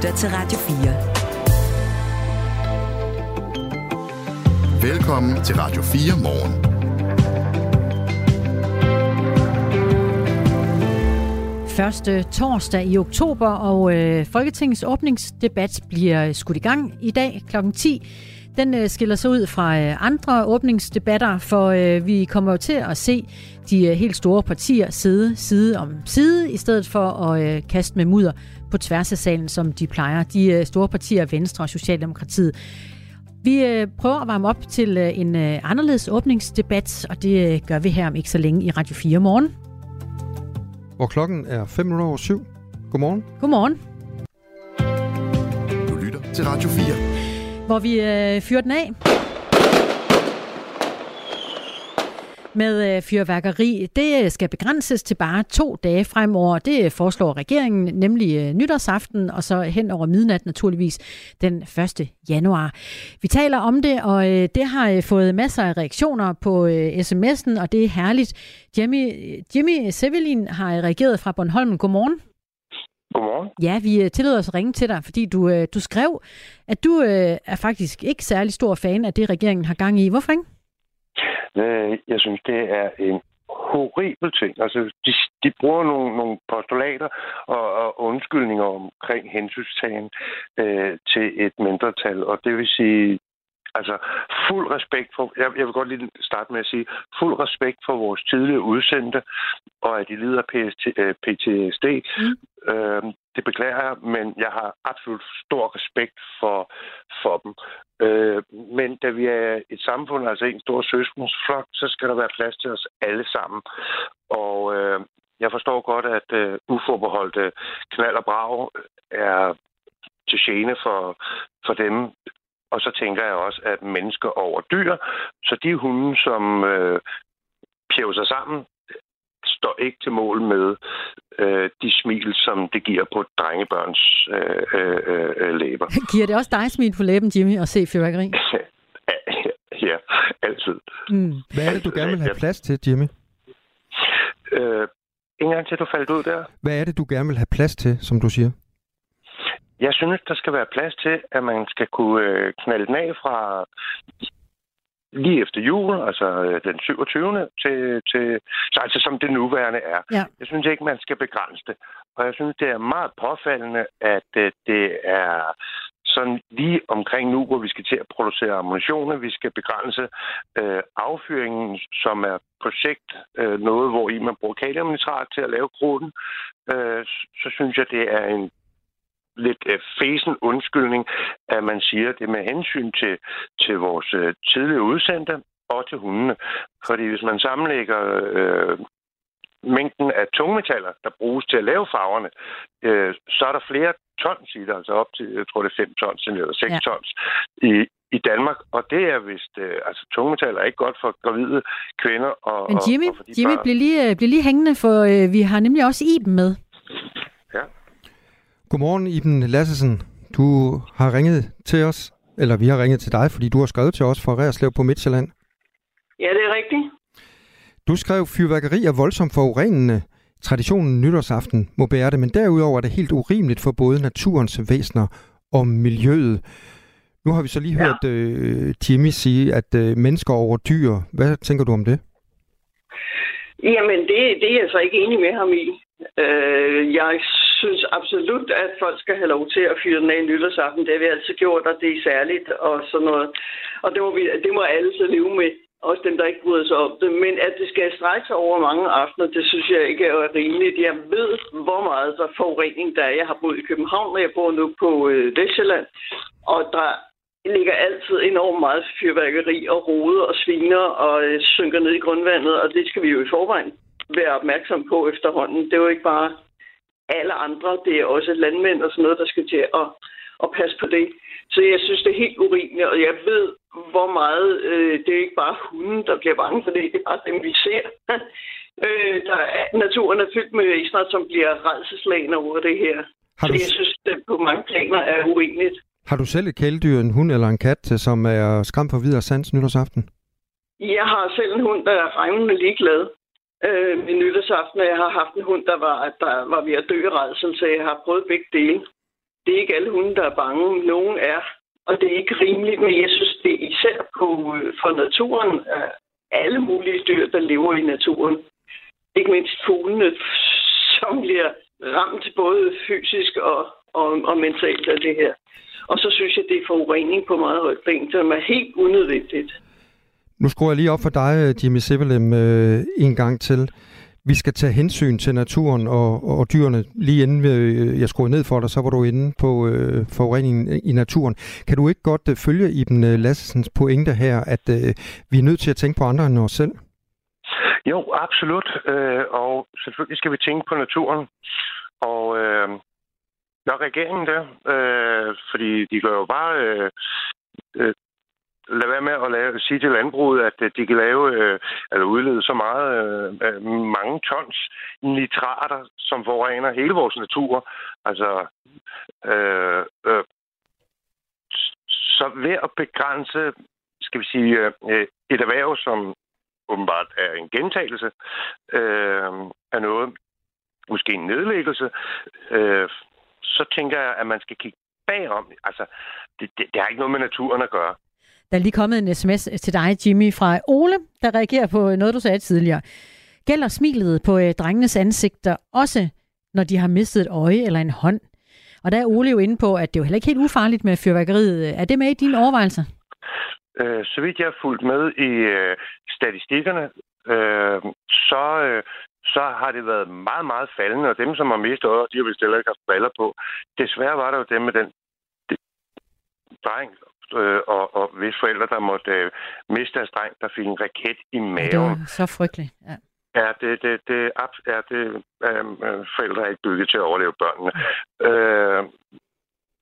lytter til Radio 4. Velkommen til Radio 4 morgen. Første torsdag i oktober, og øh, Folketingets åbningsdebat bliver skudt i gang i dag kl. 10. Den øh, skiller sig ud fra øh, andre åbningsdebatter, for øh, vi kommer jo til at se de øh, helt store partier sidde side om side, i stedet for at øh, kaste med mudder på tværs af salen, som de plejer. De øh, store partier, Venstre og Socialdemokratiet. Vi øh, prøver at varme op til øh, en øh, anderledes åbningsdebat, og det øh, gør vi her om ikke så længe i Radio 4 morgen. Hvor klokken er 5 minutter over syv. Godmorgen. Godmorgen. Du lytter til Radio 4. Hvor vi øh, fyrer den af. med øh, fyrværkeri. Det øh, skal begrænses til bare to dage fremover. Det øh, foreslår regeringen, nemlig øh, nytårsaften og så hen over midnat naturligvis den 1. januar. Vi taler om det, og det har fået masser af reaktioner på sms'en, og det er herligt. Jimmy, Jimmy Sevelin har reageret fra Bornholm. Godmorgen. Godmorgen. Ja, vi tillader os at ringe til dig, fordi du, du skrev, at du er faktisk ikke særlig stor fan af det, regeringen har gang i. Hvorfor ikke? Øh, jeg synes, det er en horribel ting. Altså, de, de bruger nogle, nogle postulater og, og undskyldninger omkring hensynstagen øh, til et mindretal, og det vil sige, altså fuld respekt for, jeg, jeg vil godt lige starte med at sige, fuld respekt for vores tidligere udsendte, og at de lider PST, øh, PTSD. Mm. Øh, det beklager jeg, men jeg har absolut stor respekt for, for dem. Øh, men da vi er et samfund, altså en stor søskensflok, så skal der være plads til os alle sammen. Og øh, jeg forstår godt, at øh, uforbeholdte knald og brag er til gene for, for dem. Og så tænker jeg også, at mennesker over dyr, så de hunde, som øh, pjæver sig sammen, står ikke til mål med øh, de smil, som det giver på drengebørns øh, øh, øh, læber. Giver det også dig smil på læben, Jimmy, at se fyrværkeri? ja, altid. Mm. Hvad er det, du gerne vil have plads til, Jimmy? Øh, en gang til, du faldt ud der. Hvad er det, du gerne vil have plads til, som du siger? Jeg synes, der skal være plads til, at man skal kunne øh, knalde den af fra lige efter jul, altså øh, den 27. til, til så altså som det nuværende er. Ja. Jeg synes ikke, man skal begrænse det. Og jeg synes, det er meget påfaldende, at øh, det er sådan lige omkring nu, hvor vi skal til at producere ammunition, vi skal begrænse øh, affyringen, som er projekt, øh, noget, hvor i man bruger kaliumnitrat til at lave kruden, øh, så synes jeg, det er en lidt øh, fæsen undskyldning, at man siger det med hensyn til, til vores øh, tidlige udsendte og til hundene. Fordi hvis man sammenlægger øh, mængden af tungmetaller, der bruges til at lave farverne, øh, så er der flere tons i det, altså op til, jeg tror det er 5 tons eller 6 ja. tons i, i Danmark, og det er vist, øh, altså tungmetaller er ikke godt for gravide kvinder. Og, Men Jimmy, og, og Jimmy bliver lige, bliver lige hængende, for øh, vi har nemlig også Iben med. Godmorgen, Iben Lassesen. Du har ringet til os, eller vi har ringet til dig, fordi du har skrevet til os fra Reerslev på Midtjylland. Ja, det er rigtigt. Du skrev, fyrværkeri er voldsomt forurenende. Traditionen nytårsaften må bære det, men derudover er det helt urimeligt for både naturens væsener og miljøet. Nu har vi så lige ja. hørt uh, Jimmy sige, at uh, mennesker over dyr. Hvad tænker du om det? Jamen, det, det er jeg så ikke enig med ham i. Øh, jeg synes absolut, at folk skal have lov til at fyre den af nytårsaften. Det har vi altid gjort, og det er særligt og sådan noget. Og det må, vi, det må alle så leve med. Også dem, der ikke bryder sig om det. Men at det skal strække sig over mange aftener, det synes jeg ikke er rimeligt. Jeg ved, hvor meget der forurening der er. Jeg har boet i København, og jeg bor nu på øh, Vestjylland. Og der ligger altid enormt meget fyrværkeri og rode og sviner og øh, synker ned i grundvandet. Og det skal vi jo i forvejen være opmærksom på efterhånden. Det er jo ikke bare alle andre. Det er også landmænd og sådan noget, der skal til at, at passe på det. Så jeg synes, det er helt urimeligt, og jeg ved, hvor meget øh, det er ikke bare hunden, der bliver bange for det. Det er bare dem, vi ser. øh, der er, naturen er fyldt med væsener, som bliver redselslagende over det her. Har du... Så jeg synes, det på mange planer er urimeligt. Har du selv et kæledyr, en hund eller en kat, som er skræmt for videre sans nytårsaften? Jeg har selv en hund, der er fremmende ligeglad øh, min nytårsaften, at jeg har haft en hund, der var, der var ved at dø i redsel, så jeg har prøvet begge dele. det er ikke alle hunde, der er bange. Nogen er, og det er ikke rimeligt, men jeg synes, det er især på, øh, for naturen, øh, alle mulige dyr, der lever i naturen. Ikke mindst fuglene, som bliver ramt både fysisk og, og, og mentalt af det her. Og så synes jeg, det er forurening på meget højt plan, som er helt unødvendigt. Nu skruer jeg lige op for dig, øh, Jimmy Sibbelem, øh, en gang til. Vi skal tage hensyn til naturen og, og dyrene. Lige inden øh, jeg skruede ned for dig, så var du inde på øh, forureningen i naturen. Kan du ikke godt øh, følge Iben øh, Lassesens pointe her, at øh, vi er nødt til at tænke på andre end os selv? Jo, absolut. Øh, og selvfølgelig skal vi tænke på naturen. Og øh, når regeringen der, øh, fordi de gør jo bare øh, øh lad være med at lave, sige til landbruget, at øh, de kan lave øh, eller udlede så meget øh, øh, mange tons nitrater, som forurener hele vores natur. Altså, øh, øh, så ved at begrænse, skal vi sige, øh, øh, et erhverv, som åbenbart er en gentagelse øh, af noget, måske en nedlæggelse, øh, så tænker jeg, at man skal kigge bagom. Altså, det, det, det har ikke noget med naturen at gøre. Der er lige kommet en sms til dig, Jimmy, fra Ole, der reagerer på noget, du sagde tidligere. Gælder smilet på øh, drengenes ansigter også, når de har mistet et øje eller en hånd? Og der er Ole jo inde på, at det er jo heller ikke helt ufarligt med fyrværkeriet. Er det med i dine overvejelser? Øh, så vidt jeg har fulgt med i øh, statistikkerne, øh, så, øh, så har det været meget, meget faldende, og dem, som har mistet øjet, de har vist heller ikke haft briller på. Desværre var der jo dem med den dreng øh, og, og hvis forældre, der måtte øh, miste deres dreng, der fik en raket i maven. Det var så frygteligt, ja. Ja, det, det, det, er det øh, forældre er ikke bygget til at overleve børnene. Øh,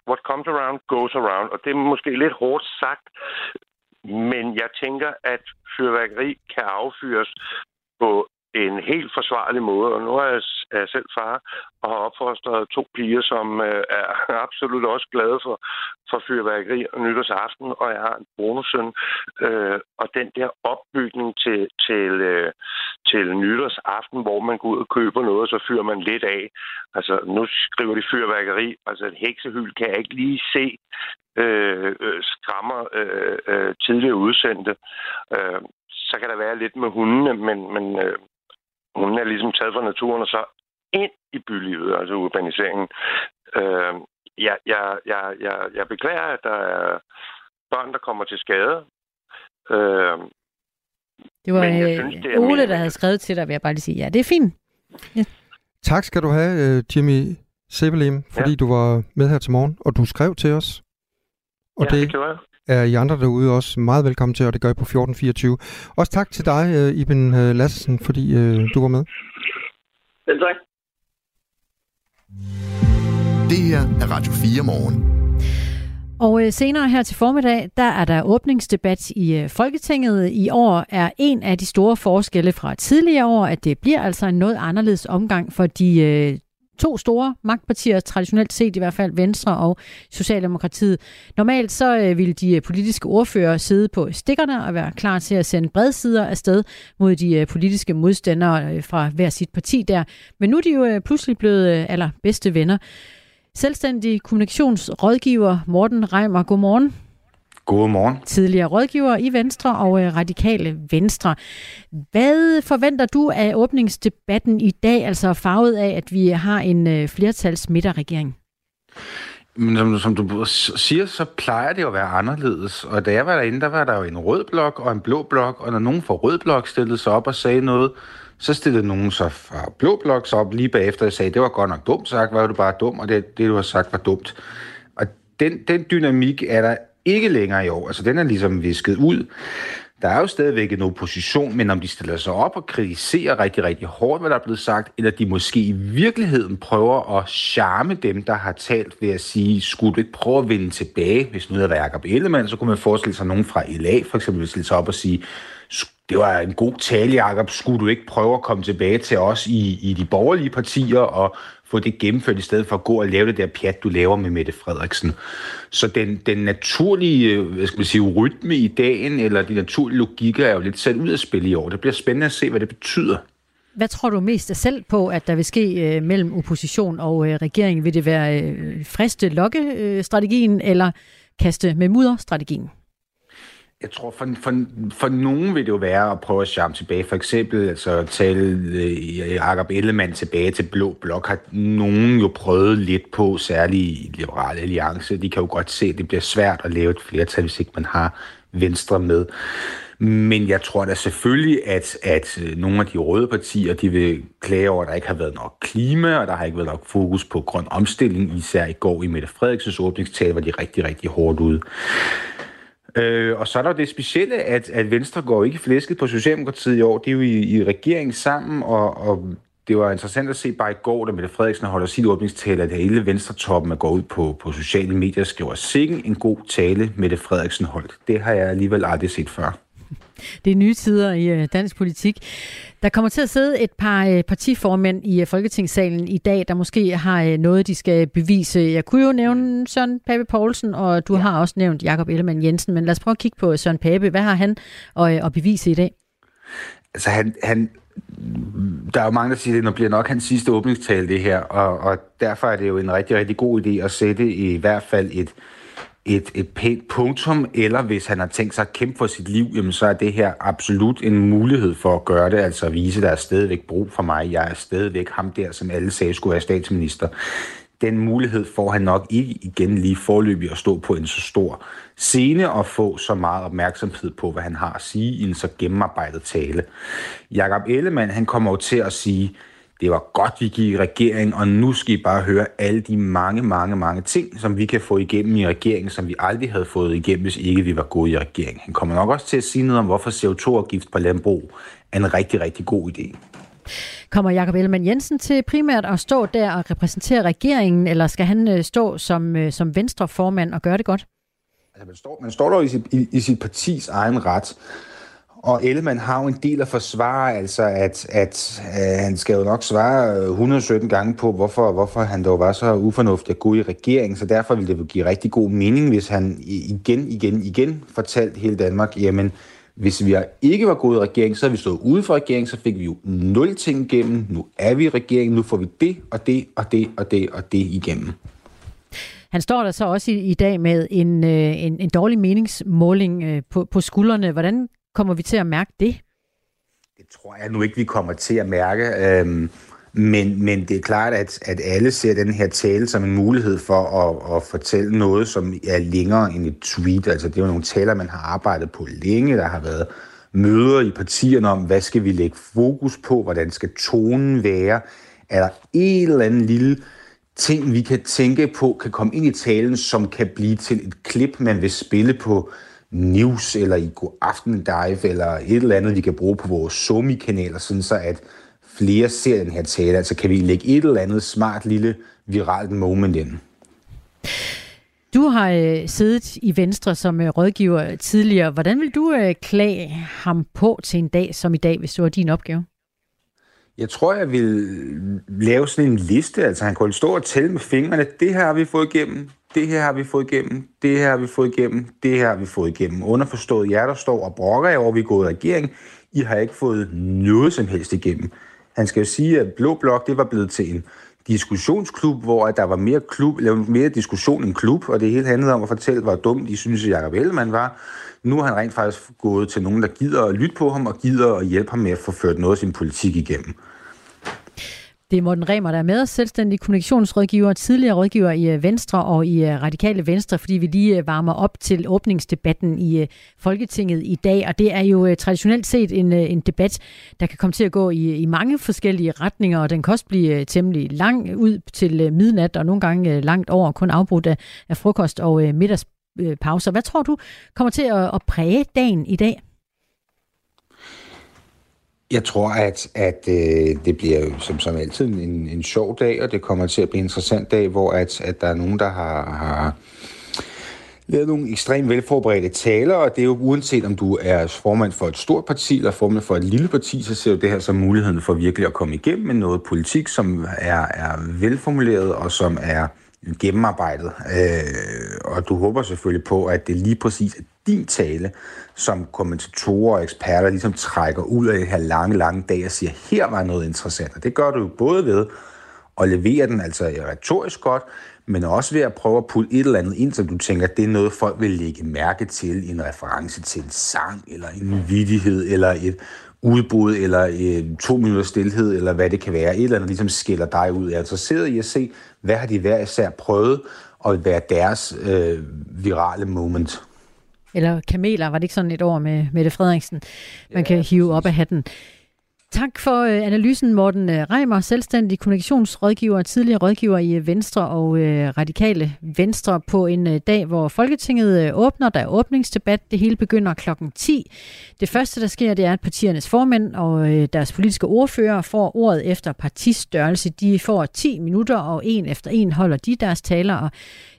what comes around goes around, og det er måske lidt hårdt sagt, men jeg tænker, at fyrværkeri kan affyres på en helt forsvarlig måde. Og nu er jeg, er jeg selv far og har opfostret to piger, som øh, er absolut også glade for, for fyrværkeri og nytårsaften, og jeg har en bonussøn. Øh, og den der opbygning til, til, øh, til nytårsaften, hvor man går ud og køber noget, og så fyrer man lidt af. Altså, nu skriver de fyrværkeri. Altså, et heksehyl kan jeg ikke lige se øh, øh, skræmmer øh, øh, tidligere udsendte. Øh, så kan der være lidt med hundene, men, men øh, hun er ligesom taget fra naturen og så ind i bylivet, altså urbaniseringen. Øh, jeg, jeg, jeg, jeg, jeg beklager, at der er børn, der kommer til skade. Øh, det var men jeg synes, det er Ole, der havde skrevet til dig, vil jeg bare lige sige. Ja, det er fint. Ja. Tak skal du have, øh, Jimmy Sevelim, fordi ja. du var med her til morgen, og du skrev til os. Og ja, det, det jeg er I andre derude også meget velkommen til, og det gør I på 1424. Også tak til dig, øh, Iben øh, Lassen, fordi øh, du var med. Selv tak. Det her er Radio 4 morgen. Og øh, senere her til formiddag, der er der åbningsdebat i øh, Folketinget. I år er en af de store forskelle fra tidligere år, at det bliver altså en noget anderledes omgang for de øh, to store magtpartier, traditionelt set i hvert fald Venstre og Socialdemokratiet. Normalt så øh, ville de øh, politiske ordfører sidde på stikkerne og være klar til at sende bredsider afsted mod de øh, politiske modstandere øh, fra hver sit parti der. Men nu er de jo øh, pludselig blevet allerbedste venner. Selvstændig kommunikationsrådgiver Morten Reimer, godmorgen. Godmorgen. Tidligere rådgiver i Venstre og øh, Radikale Venstre. Hvad forventer du af åbningsdebatten i dag, altså farvet af, at vi har en øh? Men som du siger, så plejer det at være anderledes. Og da jeg var derinde, der var der jo en rød blok og en blå blok, og når nogen fra rød blok stillede sig op og sagde noget, så stillede nogen sig fra blå blok sig op lige bagefter og sagde, det var godt nok dumt sagt, var du bare dum, og det, det du har sagt var dumt. Og den, den dynamik er der ikke længere i år. Altså, den er ligesom visket ud. Der er jo stadigvæk en opposition, men om de stiller sig op og kritiserer rigtig, rigtig hårdt, hvad der er blevet sagt, eller de måske i virkeligheden prøver at charme dem, der har talt ved at sige, skulle du ikke prøve at vende tilbage, hvis nu havde været Jacob Ellemann, så kunne man forestille sig nogen fra LA, for eksempel, vil stille sig op og sige, det var en god tale, Jacob. Skulle du ikke prøve at komme tilbage til os i, i de borgerlige partier og få det gennemført, i stedet for at gå og lave det der pjat, du laver med Mette Frederiksen. Så den, den naturlige øh, hvad skal man sige, rytme i dagen, eller de naturlige logikker, er jo lidt sat ud af spil i år. Det bliver spændende at se, hvad det betyder. Hvad tror du mest af selv på, at der vil ske øh, mellem opposition og øh, regering? Vil det være øh, friste lokke-strategien, øh, eller kaste med mudder-strategien? Jeg tror, for, for, for nogen vil det jo være at prøve at charme tilbage. For eksempel altså, tale øh, Jacob Ellemann tilbage til Blå Blok, har nogen jo prøvet lidt på, særligt i Liberale Alliance. De kan jo godt se, at det bliver svært at lave et flertal, hvis ikke man har Venstre med. Men jeg tror da selvfølgelig, at, at øh, nogle af de røde partier, de vil klage over, at der ikke har været nok klima, og der har ikke været nok fokus på grøn omstilling, især i går i Mette Frederiksens åbningstale, var de rigtig, rigtig hårdt ude. Øh, og så er der det specielle, at, at Venstre går ikke flæsket på Socialdemokratiet i år. Det er jo i, i regeringen sammen, og, og det var interessant at se bare i går, da Mette Frederiksen holder sit åbningstale, at hele Venstre-toppen er gået ud på, på sociale medier og skriver, sikken en god tale, Mette Frederiksen holdt. Det har jeg alligevel aldrig set før. Det er nye tider i øh, dansk politik. Der kommer til at sidde et par øh, partiformænd i øh, Folketingssalen i dag, der måske har noget, de skal bevise. Jeg kunne jo nævne Søren Pape Poulsen, og du ja. har også nævnt Jakob Ellemann Jensen, men lad os prøve at kigge på Søren Pape. Hvad har han at, at bevise i dag? Altså han, han, der er jo mange, der siger, at det bliver nok hans sidste åbningstale, det her, og, og derfor er det jo en rigtig, rigtig god idé at sætte i hvert fald et, et, et pænt punktum, eller hvis han har tænkt sig at kæmpe for sit liv, jamen så er det her absolut en mulighed for at gøre det, altså at vise, at der er stadigvæk brug for mig. Jeg er stadigvæk ham der, som alle sagde skulle være statsminister. Den mulighed får han nok ikke igen lige forløbig at stå på en så stor scene og få så meget opmærksomhed på, hvad han har at sige i en så gennemarbejdet tale. Jakob Ellemann, han kommer jo til at sige, det var godt, vi gik i regering, og nu skal I bare høre alle de mange, mange, mange ting, som vi kan få igennem i regeringen, som vi aldrig havde fået igennem, hvis ikke vi var gået i regering. Han kommer nok også til at sige noget om, hvorfor CO2-afgift på landbrug er en rigtig, rigtig god idé. Kommer Jakob Ellemann Jensen til primært at stå der og repræsentere regeringen, eller skal han øh, stå som, øh, som venstreformand og gøre det godt? Altså, man står, man står der i sit, i, i sit partis egen ret. Og Ellemann har jo en del at forsvare, altså at, at øh, han skal jo nok svare øh, 117 gange på, hvorfor, hvorfor han dog var så ufornuftig at gå i regeringen, så derfor ville det jo give rigtig god mening, hvis han igen, igen, igen fortalte hele Danmark, jamen, hvis vi ikke var gået i regering, så havde vi stået ude for regering, så fik vi jo nul ting igennem. Nu er vi i regering, nu får vi det og det og det og det og det igennem. Han står der så også i, i dag med en, øh, en, en dårlig meningsmåling øh, på, på skuldrene. Hvordan Kommer vi til at mærke det? Det tror jeg nu ikke, vi kommer til at mærke. Øhm, men, men det er klart, at, at alle ser den her tale som en mulighed for at, at fortælle noget, som er længere end et tweet. Altså det er jo nogle taler, man har arbejdet på længe. Der har været møder i partierne om, hvad skal vi lægge fokus på, hvordan skal tonen være. Er der en eller anden lille ting, vi kan tænke på, kan komme ind i talen, som kan blive til et klip, man vil spille på News, eller i God Aften Dive, eller et eller andet, vi kan bruge på vores Somi-kanaler, sådan så at flere ser den her tale. Altså kan vi lægge et eller andet smart lille viralt moment ind. Du har øh, siddet i Venstre som øh, rådgiver tidligere. Hvordan vil du øh, klage ham på til en dag som i dag, hvis det var din opgave? Jeg tror, jeg vil lave sådan en liste. Altså han kunne stå og tælle med fingrene. Det her har vi fået igennem det her har vi fået igennem, det her har vi fået igennem, det her har vi fået igennem. Underforstået jer, der står og brokker jer over, vi er gået i regering. I har ikke fået noget som helst igennem. Han skal jo sige, at Blå Blok det var blevet til en diskussionsklub, hvor der var mere, klub, eller mere diskussion end klub, og det hele handlede om at fortælle, hvor dum de synes, at Jacob Ellemann var. Nu har han rent faktisk gået til nogen, der gider at lytte på ham, og gider at hjælpe ham med at få ført noget af sin politik igennem. Det er Morten Remer, der er med selvstændig kommunikationsrådgiver, tidligere rådgiver i øh, Venstre og i øh, Radikale Venstre, fordi vi lige øh, varmer op til åbningsdebatten i Folketinget i dag. Og det er jo traditionelt set en, en debat, der kan komme til at gå i, i mange forskellige retninger, og den kan også blive temmelig lang ud til midnat, og nogle gange langt over, kun afbrudt af, af frokost og middagspauser. Hvad tror du kommer til at, at præge dagen i dag? Jeg tror, at, at øh, det bliver som, som altid en, en sjov dag, og det kommer til at blive en interessant dag, hvor at, at der er nogen, der har, har lavet nogle ekstremt velforberedte taler, og det er jo uanset om du er formand for et stort parti eller formand for et lille parti, så ser du det her som muligheden for virkelig at komme igennem med noget politik, som er, er velformuleret og som er gennemarbejdet. Øh, og du håber selvfølgelig på, at det lige præcis er din tale, som kommentatorer og eksperter ligesom trækker ud af det her lange, lange dag og siger, her var noget interessant. Og det gør du jo både ved at levere den altså retorisk godt, men også ved at prøve at putte et eller andet ind, som du tænker, det er noget, folk vil lægge mærke til, en reference til en sang, eller en vidighed, eller et udbrud, eller øh, to minutter stillhed, eller hvad det kan være. Et eller andet ligesom skiller dig ud. Jeg er interesseret i at se, hvad har de hver især prøvet, og være deres øh, virale moment. Eller kameler, var det ikke sådan et ord med Mette Frederiksen, man kan hive op af hatten. Tak for øh, analysen, Morten øh, Reimer, selvstændig kommunikationsrådgiver, tidligere rådgiver i øh, Venstre og øh, Radikale Venstre på en øh, dag, hvor Folketinget øh, åbner. Der er åbningsdebat. Det hele begynder klokken 10. Det første, der sker, det er, at partiernes formænd og deres politiske ordfører får ordet efter partistørrelse. De får 10 minutter, og en efter en holder de deres taler, og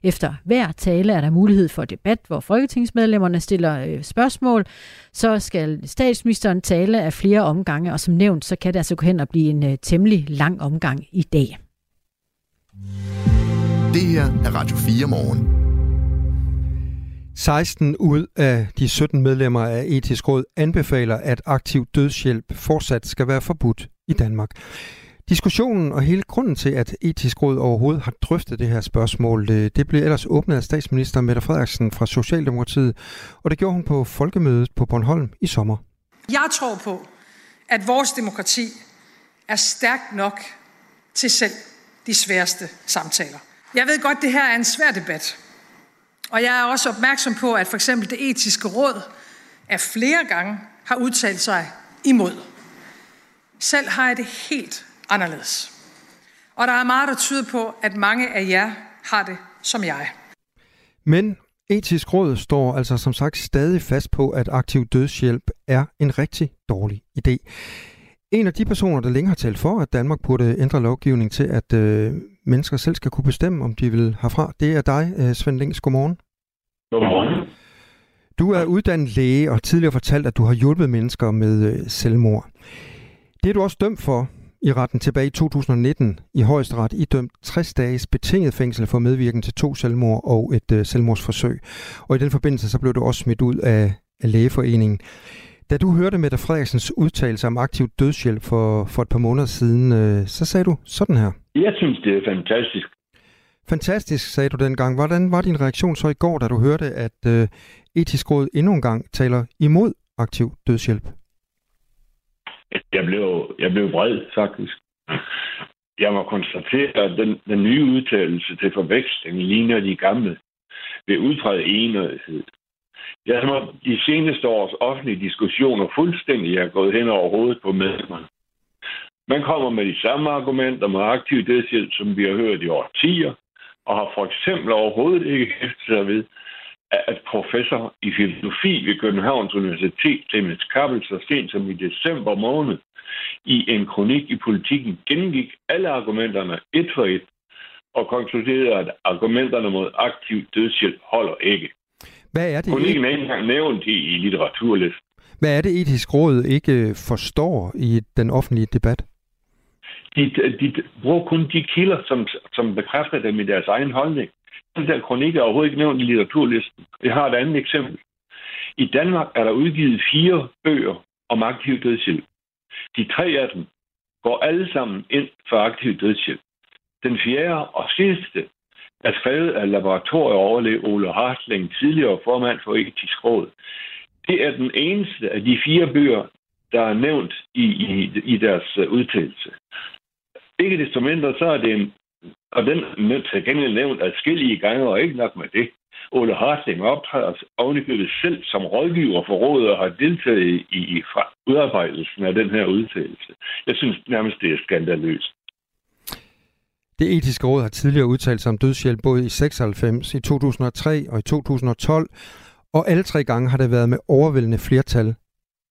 efter hver tale er der mulighed for debat, hvor folketingsmedlemmerne stiller spørgsmål. Så skal statsministeren tale af flere omgange, og som nævnt, så kan det altså gå hen og blive en uh, temmelig lang omgang i dag. Det her er Radio 4 morgen. 16 ud af de 17 medlemmer af etisk råd anbefaler, at aktiv dødshjælp fortsat skal være forbudt i Danmark. Diskussionen og hele grunden til, at etisk råd overhovedet har drøftet det her spørgsmål, det, blev ellers åbnet af statsminister Mette Frederiksen fra Socialdemokratiet, og det gjorde hun på folkemødet på Bornholm i sommer. Jeg tror på, at vores demokrati er stærkt nok til selv de sværeste samtaler. Jeg ved godt, det her er en svær debat. Og jeg er også opmærksom på, at for eksempel det etiske råd af flere gange har udtalt sig imod. Selv har jeg det helt anderledes. Og der er meget, der tyder på, at mange af jer har det som jeg. Men etisk råd står altså som sagt stadig fast på, at aktiv dødshjælp er en rigtig dårlig idé. En af de personer, der længe har talt for, at Danmark burde ændre lovgivning til, at øh, mennesker selv skal kunne bestemme, om de vil herfra, det er dig, øh, Svend Lings. Godmorgen. Godmorgen. Du er uddannet læge og tidligere fortalt, at du har hjulpet mennesker med øh, selvmord. Det er du også dømt for i retten tilbage i 2019 i højesteret idømt 60 dages betinget fængsel for medvirken til to selvmord og et øh, selvmordsforsøg. Og i den forbindelse så blev du også smidt ud af, af lægeforeningen. Da du hørte Mette Frederiksens udtalelse om aktiv dødshjælp for, for et par måneder siden, øh, så sagde du sådan her. Jeg synes, det er fantastisk. Fantastisk, sagde du dengang. Hvordan var din reaktion så i går, da du hørte, at øh, etisk råd endnu en gang taler imod aktiv dødshjælp? Jeg blev, jeg blev vred, faktisk. Jeg må konstatere, at den, den nye udtalelse til forveksling ligner de gamle ved udtræde enighed. Det er som om de seneste års offentlige diskussioner fuldstændig er gået hen over hovedet på medlemmerne. Man kommer med de samme argumenter med aktiv dødshjælp, som vi har hørt i årtier, og har for eksempel overhovedet ikke hæftet sig ved, at professor i filosofi ved Københavns Universitet, Clemens Kappel, så sent som i december måned, i en kronik i politikken gennemgik alle argumenterne et for et, og konkluderede, at argumenterne mod aktiv dødshjælp holder ikke. Hvad er det? Kronikken er ikke engang nævnt i, i litteraturlisten. Hvad er det, etisk råd ikke forstår i den offentlige debat? De, de bruger kun de kilder, som, som bekræfter dem i deres egen holdning. Den der kronik er overhovedet ikke nævnt i litteraturlisten. Jeg har et andet eksempel. I Danmark er der udgivet fire bøger om aktiv dødshjælp. De tre af dem går alle sammen ind for aktiv dødshjælp. Den fjerde og sidste er skrevet af laboratorieoverlæge Ole Hartling, tidligere formand for etisk råd. Det er den eneste af de fire bøger, der er nævnt i, i, i deres udtalelse. Ikke desto mindre, så er det en og den er til gengæld nævnt adskillige gange, og ikke nok med det. Ole Hartling optræder ovenikøbet selv som rådgiver for rådet og har deltaget i, i udarbejdelsen af den her udtalelse. Jeg synes nærmest, det er skandaløst. Det etiske råd har tidligere udtalt sig om dødshjælp både i 96, i 2003 og i 2012, og alle tre gange har det været med overvældende flertal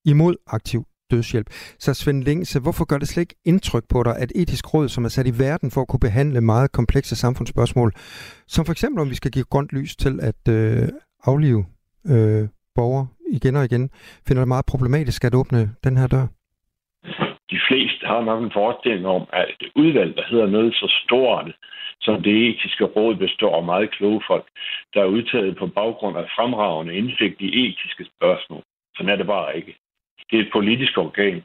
imod aktiv dødshjælp. Så Svend Lingse, hvorfor gør det slet ikke indtryk på dig, at etisk råd, som er sat i verden for at kunne behandle meget komplekse samfundsspørgsmål, som for eksempel om vi skal give grønt lys til at øh, aflive øh, borgere igen og igen, finder det meget problematisk at åbne den her dør? de fleste har nok en forestilling om, at et udvalg, der hedder noget så stort, som det etiske råd består af meget kloge folk, der er udtaget på baggrund af fremragende indsigt i etiske spørgsmål. Sådan er det bare ikke. Det er et politisk organ.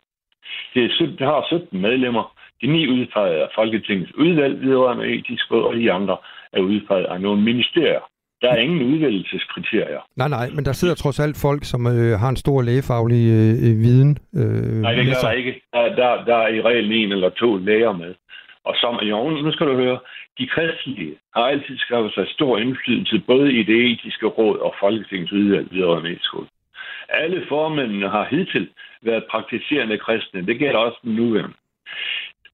Det, er, det har 17 medlemmer. De ni udpeget af Folketingets udvalg vedrørende etisk råd, og de andre er udpeget af nogle ministerier. Der er ingen udvælgelseskriterier. Nej, nej, men der sidder trods alt folk, som øh, har en stor lægefaglig øh, viden. Øh, nej, det gør der ikke. Der, der, der er i regel en eller to læger med. Og som, jo, nu skal du høre, de kristelige har altid skrevet sig stor indflydelse både i det etiske råd og Folketingets udvalg videre råd. Alle formændene har hidtil været praktiserende kristne. Det gælder også den nuværende.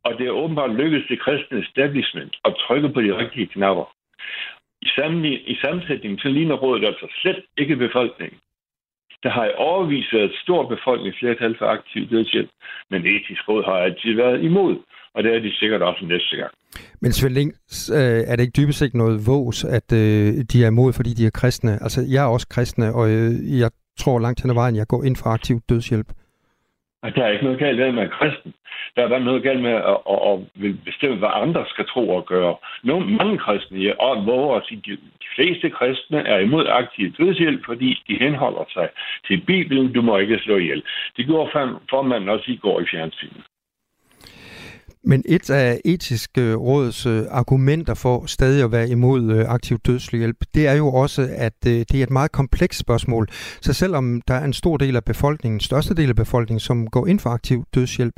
Og det er åbenbart lykkedes det kristne establishment at trykke på de rigtige knapper. I, sammenlig, i sammensætning så ligner rådet altså slet ikke befolkningen. Der har i overvis været et stort befolkningsflertal for aktiv dødshjælp, men etisk råd har altid været imod, og det er de sikkert også næste gang. Men Svend Ling, øh, er det ikke dybest set noget vås, at øh, de er imod, fordi de er kristne? Altså, jeg er også kristne, og øh, jeg tror langt hen ad vejen, jeg går ind for aktiv dødshjælp. Og der er ikke noget galt med at være kristen. Der er bare noget galt med at, at, at, at bestemme, hvad andre skal tro og gøre. Nogle, mange kristne, og hvor at sige, de, de fleste kristne er imod aktiv dødshjælp, fordi de henholder sig til Bibelen, du må ikke slå ihjel. Det gjorde formanden også i går i fjernsynet. Men et af etiske råds øh, argumenter for stadig at være imod øh, aktiv dødshjælp, det er jo også, at øh, det er et meget komplekst spørgsmål. Så selvom der er en stor del af befolkningen, største del af befolkningen, som går ind for aktiv dødshjælp,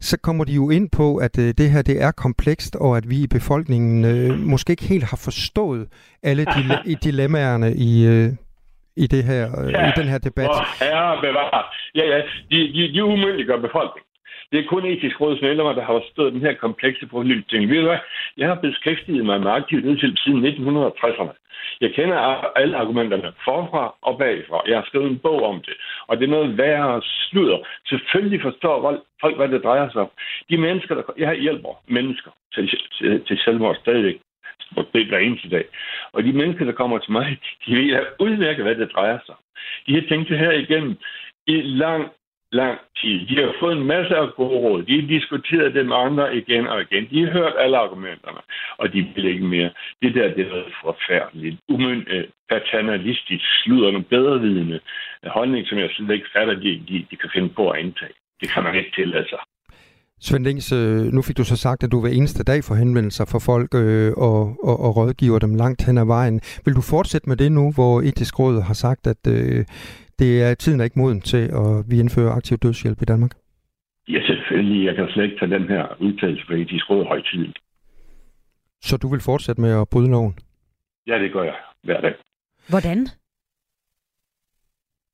så kommer de jo ind på, at det her det er komplekst, og at vi i befolkningen øh, måske ikke helt har forstået alle de dilemmaerne i, øh, i, det her, øh, ja, i den her debat. Herre bevare. Ja, ja, de, de, de umyndiggør befolkningen. Det er kun etisk råds medlemmer, der har forstået den her komplekse problemstilling. Ved du hvad? Jeg har beskæftiget mig med aktivt til siden 1960'erne. Jeg kender alle argumenterne forfra og bagfra. Jeg har skrevet en bog om det. Og det er noget værre sludder. Selvfølgelig forstår folk, hvad det drejer sig om. De mennesker, der... Jeg hjælper mennesker til, til, til selvmord stadigvæk. Det hver eneste dag. Og de mennesker, der kommer til mig, de ved udmærket, hvad det drejer sig om. De har tænkt det her igennem i lang, lang tid. De har fået en masse af gode råd. De har diskuteret dem andre igen og igen. De har hørt alle argumenterne, og de vil ikke mere. Det der, det er forfærdeligt. Umøn, øh, paternalistisk, sluder nogle bedrevidende øh, holdning, som jeg slet ikke fatter, de, de, de kan finde på at indtage. Det kan man ikke tillade sig. Svend Lings, øh, nu fik du så sagt, at du hver eneste dag får henvendelser fra folk øh, og, og, og rådgiver dem langt hen ad vejen. Vil du fortsætte med det nu, hvor etisk råd har sagt, at øh, det er tiden er ikke moden til, at vi indfører aktiv dødshjælp i Danmark? Ja, selvfølgelig. Jeg kan slet ikke tage den her udtalelse for etisk råd højtidligt. Så du vil fortsætte med at bryde loven? Ja, det gør jeg hver dag. Hvordan?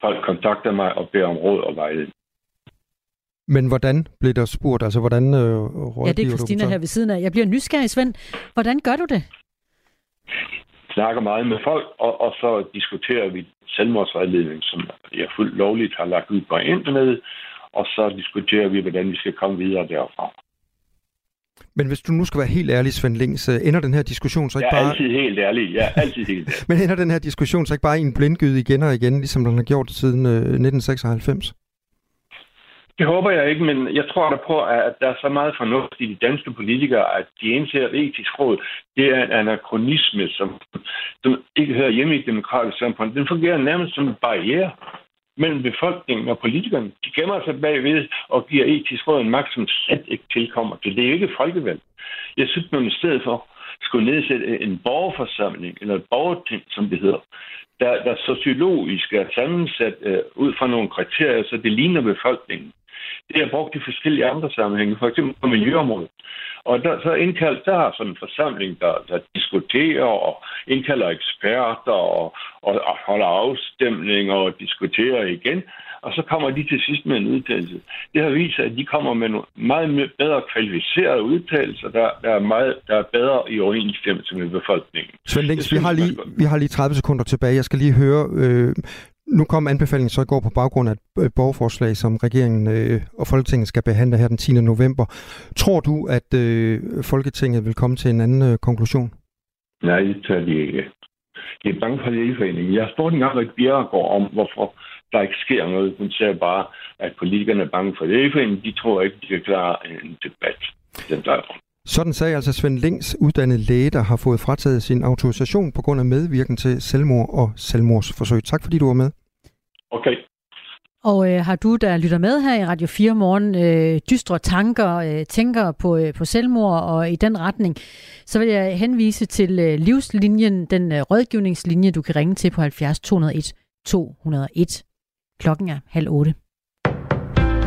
Folk kontakter mig og beder om råd og vejledning. Men hvordan blev der spurgt? Altså, hvordan øh, Ja, det er Christina her ved siden af. Jeg bliver nysgerrig, Svend. Hvordan gør du det? Snakker meget med folk, og, og så diskuterer vi selvmordsvejledning, som jeg fuldt lovligt har lagt ud på internet, og så diskuterer vi, hvordan vi skal komme videre derfra. Men hvis du nu skal være helt ærlig, Svend Lings, ender den her diskussion så ikke bare... Jeg er altid helt ærlig, jeg er altid helt ærlig. Men ender den her diskussion så ikke bare i en blindgyde igen og igen, ligesom den har gjort siden 1996? Det håber jeg ikke, men jeg tror da på, at der er så meget fornuft i de danske politikere, at de indser, at etisk råd, det er en anachronisme, som, som ikke hører hjemme i et demokratisk samfund. Den fungerer nærmest som en barriere mellem befolkningen og politikerne. De gemmer sig bagved og giver etisk råd en magt, som slet ikke tilkommer til. Det er jo ikke folkevalg. Jeg synes, man i stedet for skulle nedsætte en borgerforsamling, eller et borgerting, som det hedder, der, der sociologisk er sammensat øh, ud fra nogle kriterier, så det ligner befolkningen. Det er brugt i forskellige andre sammenhænge, for eksempel på miljøområdet. Og der, så indkaldt, der har sådan en forsamling, der, der diskuterer og indkalder eksperter og, og, og holder afstemninger og diskuterer igen. Og så kommer de til sidst med en udtalelse. Det har vist sig, at de kommer med nogle meget bedre kvalificerede udtalelser, der, der, er, meget, der er bedre i overensstemmelse med befolkningen. Svend Lings, vi har, lige, vi har lige 30 sekunder tilbage. Jeg skal lige høre, øh, nu kom anbefalingen så i går på baggrund af et borgerforslag, som regeringen øh, og Folketinget skal behandle her den 10. november. Tror du, at øh, Folketinget vil komme til en anden øh, konklusion? Nej, det tør de ikke. Det er bange for lægeforeningen. Jeg har spurgt en gang Rik Bjerregaard om, hvorfor der ikke sker noget. Hun ser bare, at politikerne er bange for det. De tror ikke, de kan klare en debat. Den der. Sådan sagde altså Svend Lings, uddannet læge, der har fået frataget sin autorisation på grund af medvirken til selvmord og selvmordsforsøg. Tak fordi du var med. Okay. Og øh, har du, der lytter med her i Radio 4 morgen, øh, dystre tanker, øh, tænker på, øh, på selvmord og i den retning, så vil jeg henvise til øh, livslinjen, den øh, rådgivningslinje, du kan ringe til på 70 201 201. Klokken er halv otte.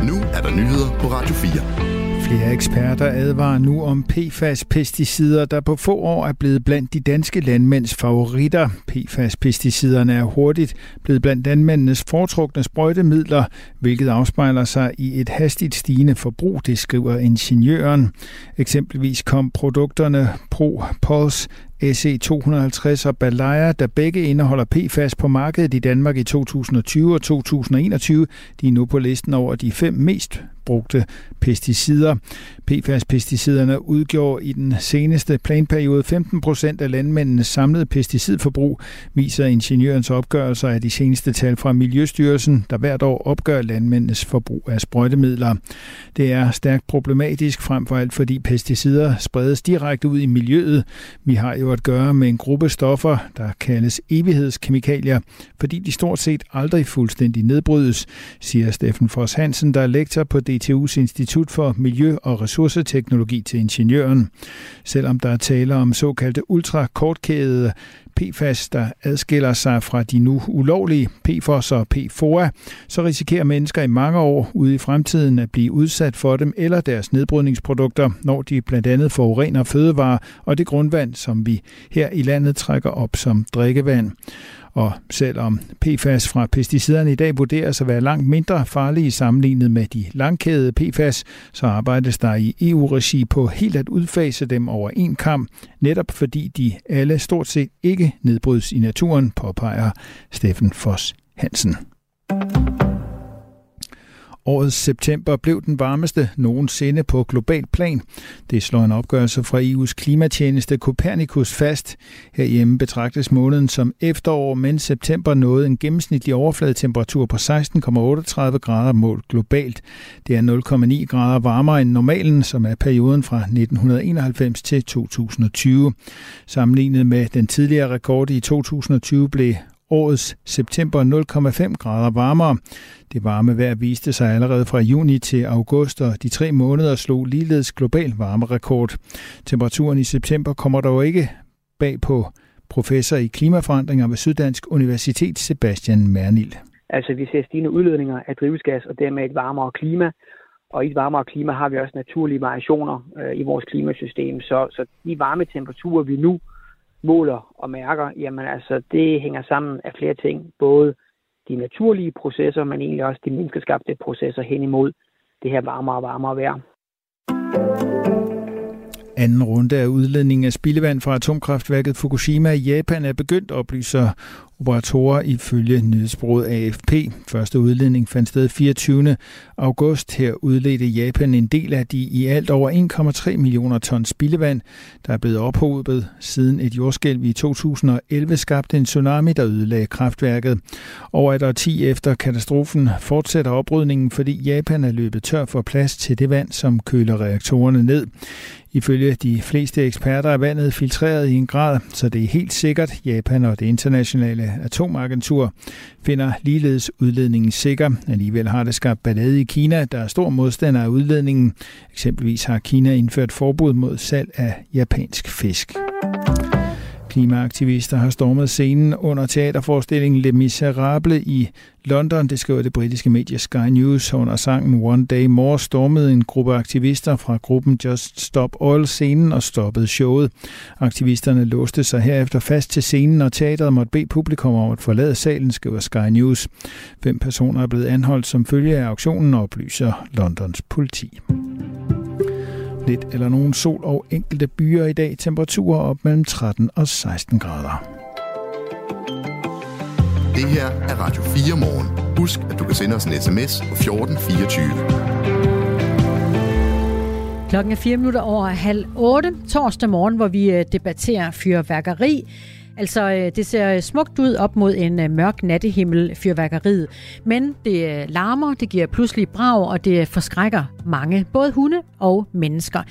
Nu er der nyheder på Radio 4. Flere eksperter advarer nu om PFAS-pesticider, der på få år er blevet blandt de danske landmænds favoritter. PFAS-pesticiderne er hurtigt blevet blandt landmændenes foretrukne sprøjtemidler, hvilket afspejler sig i et hastigt stigende forbrug, det skriver ingeniøren. Eksempelvis kom produkterne Pro Pulse SE250 og Balaya, der begge indeholder PFAS på markedet i Danmark i 2020 og 2021. De er nu på listen over de fem mest brugte pesticider. PFAS-pesticiderne udgjorde i den seneste planperiode 15 procent af landmændenes samlede pesticidforbrug, viser ingeniørens opgørelser af de seneste tal fra Miljøstyrelsen, der hvert år opgør landmændenes forbrug af sprøjtemidler. Det er stærkt problematisk frem for alt, fordi pesticider spredes direkte ud i miljøet. Vi har jo at gøre med en gruppe stoffer, der kaldes evighedskemikalier, fordi de stort set aldrig fuldstændig nedbrydes, siger Steffen Foss Hansen, der er lektor på DTU's Institut for Miljø- og Ressourceteknologi til Ingeniøren. Selvom der er tale om såkaldte ultrakortkædede PFAS, der adskiller sig fra de nu ulovlige PFOS og PFOA, så risikerer mennesker i mange år ude i fremtiden at blive udsat for dem eller deres nedbrydningsprodukter, når de blandt andet forurener fødevarer og det grundvand, som vi her i landet trækker op som drikkevand. Og selvom PFAS fra pesticiderne i dag vurderes at være langt mindre farlige sammenlignet med de langkædede PFAS, så arbejdes der i EU-regi på helt at udfase dem over en kamp, netop fordi de alle stort set ikke nedbrydes i naturen, påpeger Steffen Foss Hansen. Årets september blev den varmeste nogensinde på global plan. Det slår en opgørelse fra EU's klimatjeneste Copernicus fast. Herhjemme betragtes måneden som efterår, men september nåede en gennemsnitlig overfladetemperatur på 16,38 grader målt globalt. Det er 0,9 grader varmere end normalen, som er perioden fra 1991 til 2020. Sammenlignet med den tidligere rekord i 2020 blev årets september 0,5 grader varmere. Det varme vejr viste sig allerede fra juni til august, og de tre måneder slog ligeledes global varmerekord. Temperaturen i september kommer dog ikke bag på professor i klimaforandringer ved Syddansk Universitet, Sebastian Mernil. Altså, vi ser stigende udledninger af drivhusgas og dermed et varmere klima. Og i et varmere klima har vi også naturlige variationer øh, i vores klimasystem. Så, så de varme temperaturer, vi nu måler og mærker, jamen altså, det hænger sammen af flere ting. Både de naturlige processer, men egentlig også de menneskeskabte processer hen imod det her varmere og varmere vejr. Anden runde af udledning af spildevand fra atomkraftværket Fukushima i Japan er begyndt, oplyser operatorer ifølge nyhedsbruget AFP. Første udledning fandt sted 24. august. Her udledte Japan en del af de i alt over 1,3 millioner ton spildevand, der er blevet ophobet siden et jordskælv i 2011 skabte en tsunami, der ødelagde kraftværket. Over et årti efter katastrofen fortsætter oprydningen, fordi Japan er løbet tør for plads til det vand, som køler reaktorerne ned. Ifølge de fleste eksperter er vandet filtreret i en grad, så det er helt sikkert, Japan og det internationale atomagentur finder ligeledes udledningen sikker. Alligevel har det skabt ballade i Kina, der er stor modstander af udledningen. Eksempelvis har Kina indført forbud mod salg af japansk fisk. Klimaaktivister har stormet scenen under teaterforestillingen Le Miserable i London, det skriver det britiske medie Sky News. Under sangen One Day More stormede en gruppe aktivister fra gruppen Just Stop Oil scenen og stoppede showet. Aktivisterne låste sig herefter fast til scenen, og teateret måtte bede publikum om at forlade salen, skriver Sky News. Fem personer er blevet anholdt som følge af auktionen, oplyser Londons politi. Lidt eller nogen sol og enkelte byer i dag. Temperaturer op mellem 13 og 16 grader. Det her er Radio 4 morgen. Husk, at du kan sende os en sms på 1424. Klokken er fire minutter over halv otte torsdag morgen, hvor vi øh, debatterer fyrværkeri. Altså, øh, det ser smukt ud op mod en øh, mørk nattehimmel, fyrværkeriet. Men det øh, larmer, det giver pludselig brag, og det forskrækker mange, både hunde og mennesker.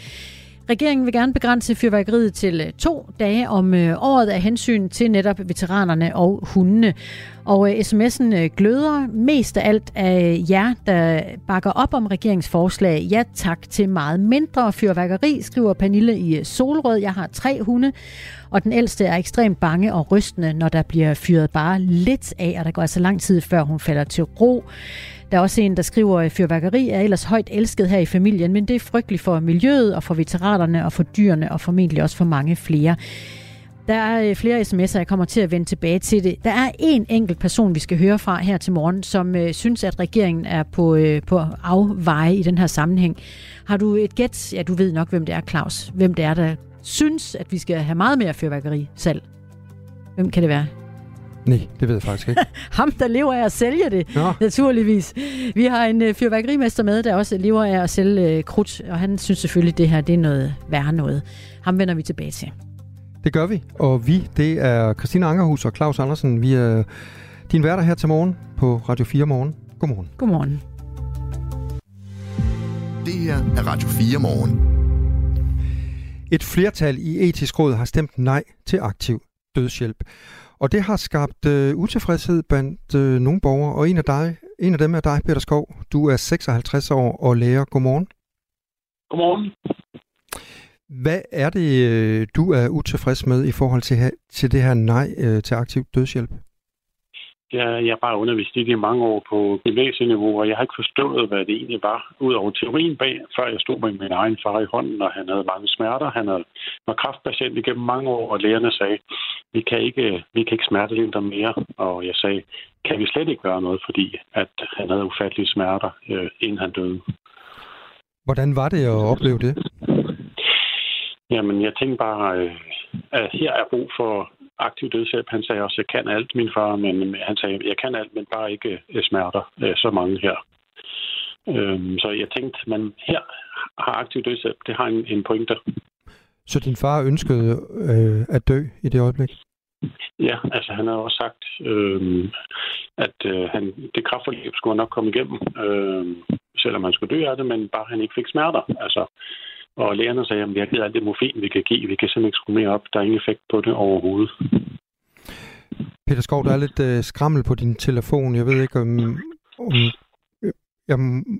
Regeringen vil gerne begrænse fyrværkeriet til to dage om året af hensyn til netop veteranerne og hundene. Og øh, sms'en øh, gløder mest af alt af jer, der bakker op om regeringsforslag. Ja tak til meget mindre fyrværkeri, skriver Pernille i øh, Solrød. Jeg har tre hunde, og den ældste er ekstremt bange og rystende, når der bliver fyret bare lidt af, og der går altså lang tid, før hun falder til ro. Der er også en, der skriver, at fyrværkeri er ellers højt elsket her i familien, men det er frygteligt for miljøet og for veteranerne og for dyrene og formentlig også for mange flere. Der er øh, flere sms'er, jeg kommer til at vende tilbage til det. Der er en enkelt person, vi skal høre fra her til morgen, som øh, synes, at regeringen er på, øh, på afveje i den her sammenhæng. Har du et gæt? Ja, du ved nok, hvem det er, Claus. Hvem det er, der synes, at vi skal have meget mere fyrværkeri selv. Hvem kan det være? Nej, det ved jeg faktisk ikke. Ham, der lever af at sælge det, Nå. naturligvis. Vi har en øh, fyrværkerimester med, der også lever af at sælge øh, krudt, og han synes selvfølgelig, at det her det er noget værre noget. Ham vender vi tilbage til. Det gør vi, og vi, det er Christina Angerhus og Claus Andersen. Vi er din værter her til morgen på Radio 4 Morgen. Godmorgen. Godmorgen. Det her er Radio 4 Morgen. Et flertal i etisk råd har stemt nej til aktiv dødshjælp. Og det har skabt øh, utilfredshed blandt øh, nogle borgere, og en af, dig, en af dem er dig, Peter Skov. Du er 56 år og lærer. Godmorgen. Godmorgen. Hvad er det, øh, du er utilfreds med i forhold til, til det her nej øh, til aktiv dødshjælp? Jeg, jeg bare undervist i det i mange år på gymnasieniveau, og jeg har ikke forstået, hvad det egentlig var, ud over teorien bag, før jeg stod med min egen far i hånden, og han havde mange smerter. Han havde, var kraftpatient igennem mange år, og lægerne sagde, vi kan ikke, vi kan ikke smertelindre mere. Og jeg sagde, kan vi slet ikke gøre noget, fordi at han havde ufattelige smerter, øh, inden han døde. Hvordan var det at opleve det? Jamen, jeg tænkte bare, øh, at her er brug for aktiv dødshjælp. Han sagde også, at jeg kan alt, min far, men han sagde, at jeg kan alt, men bare ikke øh, smerter. Øh, så mange her. Øhm, så jeg tænkte, man her har aktiv dødshjælp. Det har en, en pointe. Så din far ønskede øh, at dø i det øjeblik? Ja, altså han har også sagt, øh, at øh, han, det kraftforløb skulle nok komme igennem, øh, selvom han skulle dø af det, men bare han ikke fik smerter. Altså, og lægerne sagde, at vi har givet alt det morfin, vi kan give. Vi kan simpelthen ikke skrue mere op. Der er ingen effekt på det overhovedet. Peter Skov, der er lidt øh, skrammel på din telefon. Jeg ved ikke, om, om... Jeg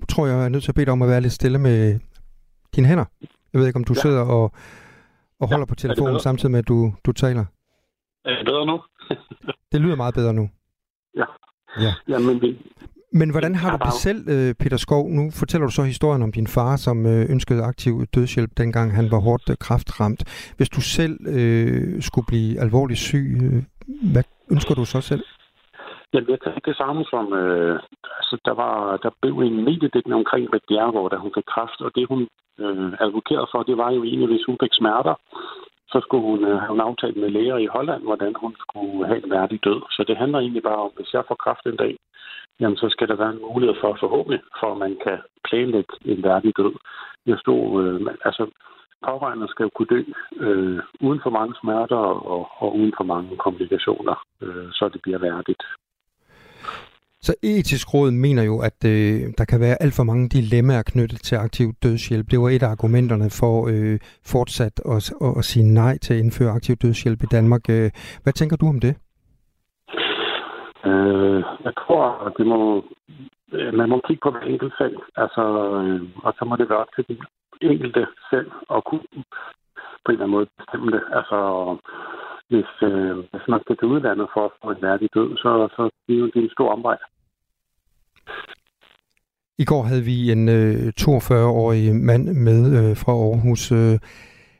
tror, jeg er nødt til at bede dig om at være lidt stille med dine hænder. Jeg ved ikke, om du ja. sidder og, og holder ja, på telefonen samtidig med, at du, du taler. Er det bedre nu? det lyder meget bedre nu. Ja. Ja. Jamen, vi, men hvordan har du det selv, øh, Peter Skov? Nu fortæller du så historien om din far, som øh, ønskede aktiv dødshjælp, dengang han var hårdt øh, kraftramt. Hvis du selv øh, skulle blive alvorligt syg, hvad ønsker du så selv? Jamen, jeg tænkte det samme som, øh, altså, der, var, der blev en mediedækning omkring Rik Bjergård, da hun fik kræft, og det hun øh, advokerede for, det var jo egentlig, hvis hun fik smerter, så skulle hun øh, have en aftale med læger i Holland, hvordan hun skulle have en værdig død. Så det handler egentlig bare om, hvis jeg får kræft en dag, jamen så skal der være en mulighed for forhåbentlig, for at man kan planlægge en værdig død. Jeg stod, øh, altså, pårørende skal jo kunne dø øh, uden for mange smerter og, og uden for mange komplikationer, øh, så det bliver værdigt. Så etisk råd mener jo, at øh, der kan være alt for mange dilemmaer knyttet til aktiv dødshjælp. Det var et af argumenterne for øh, fortsat at, at, at sige nej til at indføre aktiv dødshjælp i Danmark. Øh, hvad tænker du om det? Øh, jeg tror, at det må, øh, man må kigge på hver enkelt sag, altså, øh, og så må det være op til den enkelte selv at kunne på en eller anden måde bestemme det. Altså, hvis, øh, hvis man skal til udlandet for at få en værdig død, så, så det er jo en stor omvej. I går havde vi en øh, 42-årig mand med øh, fra Aarhus. Øh,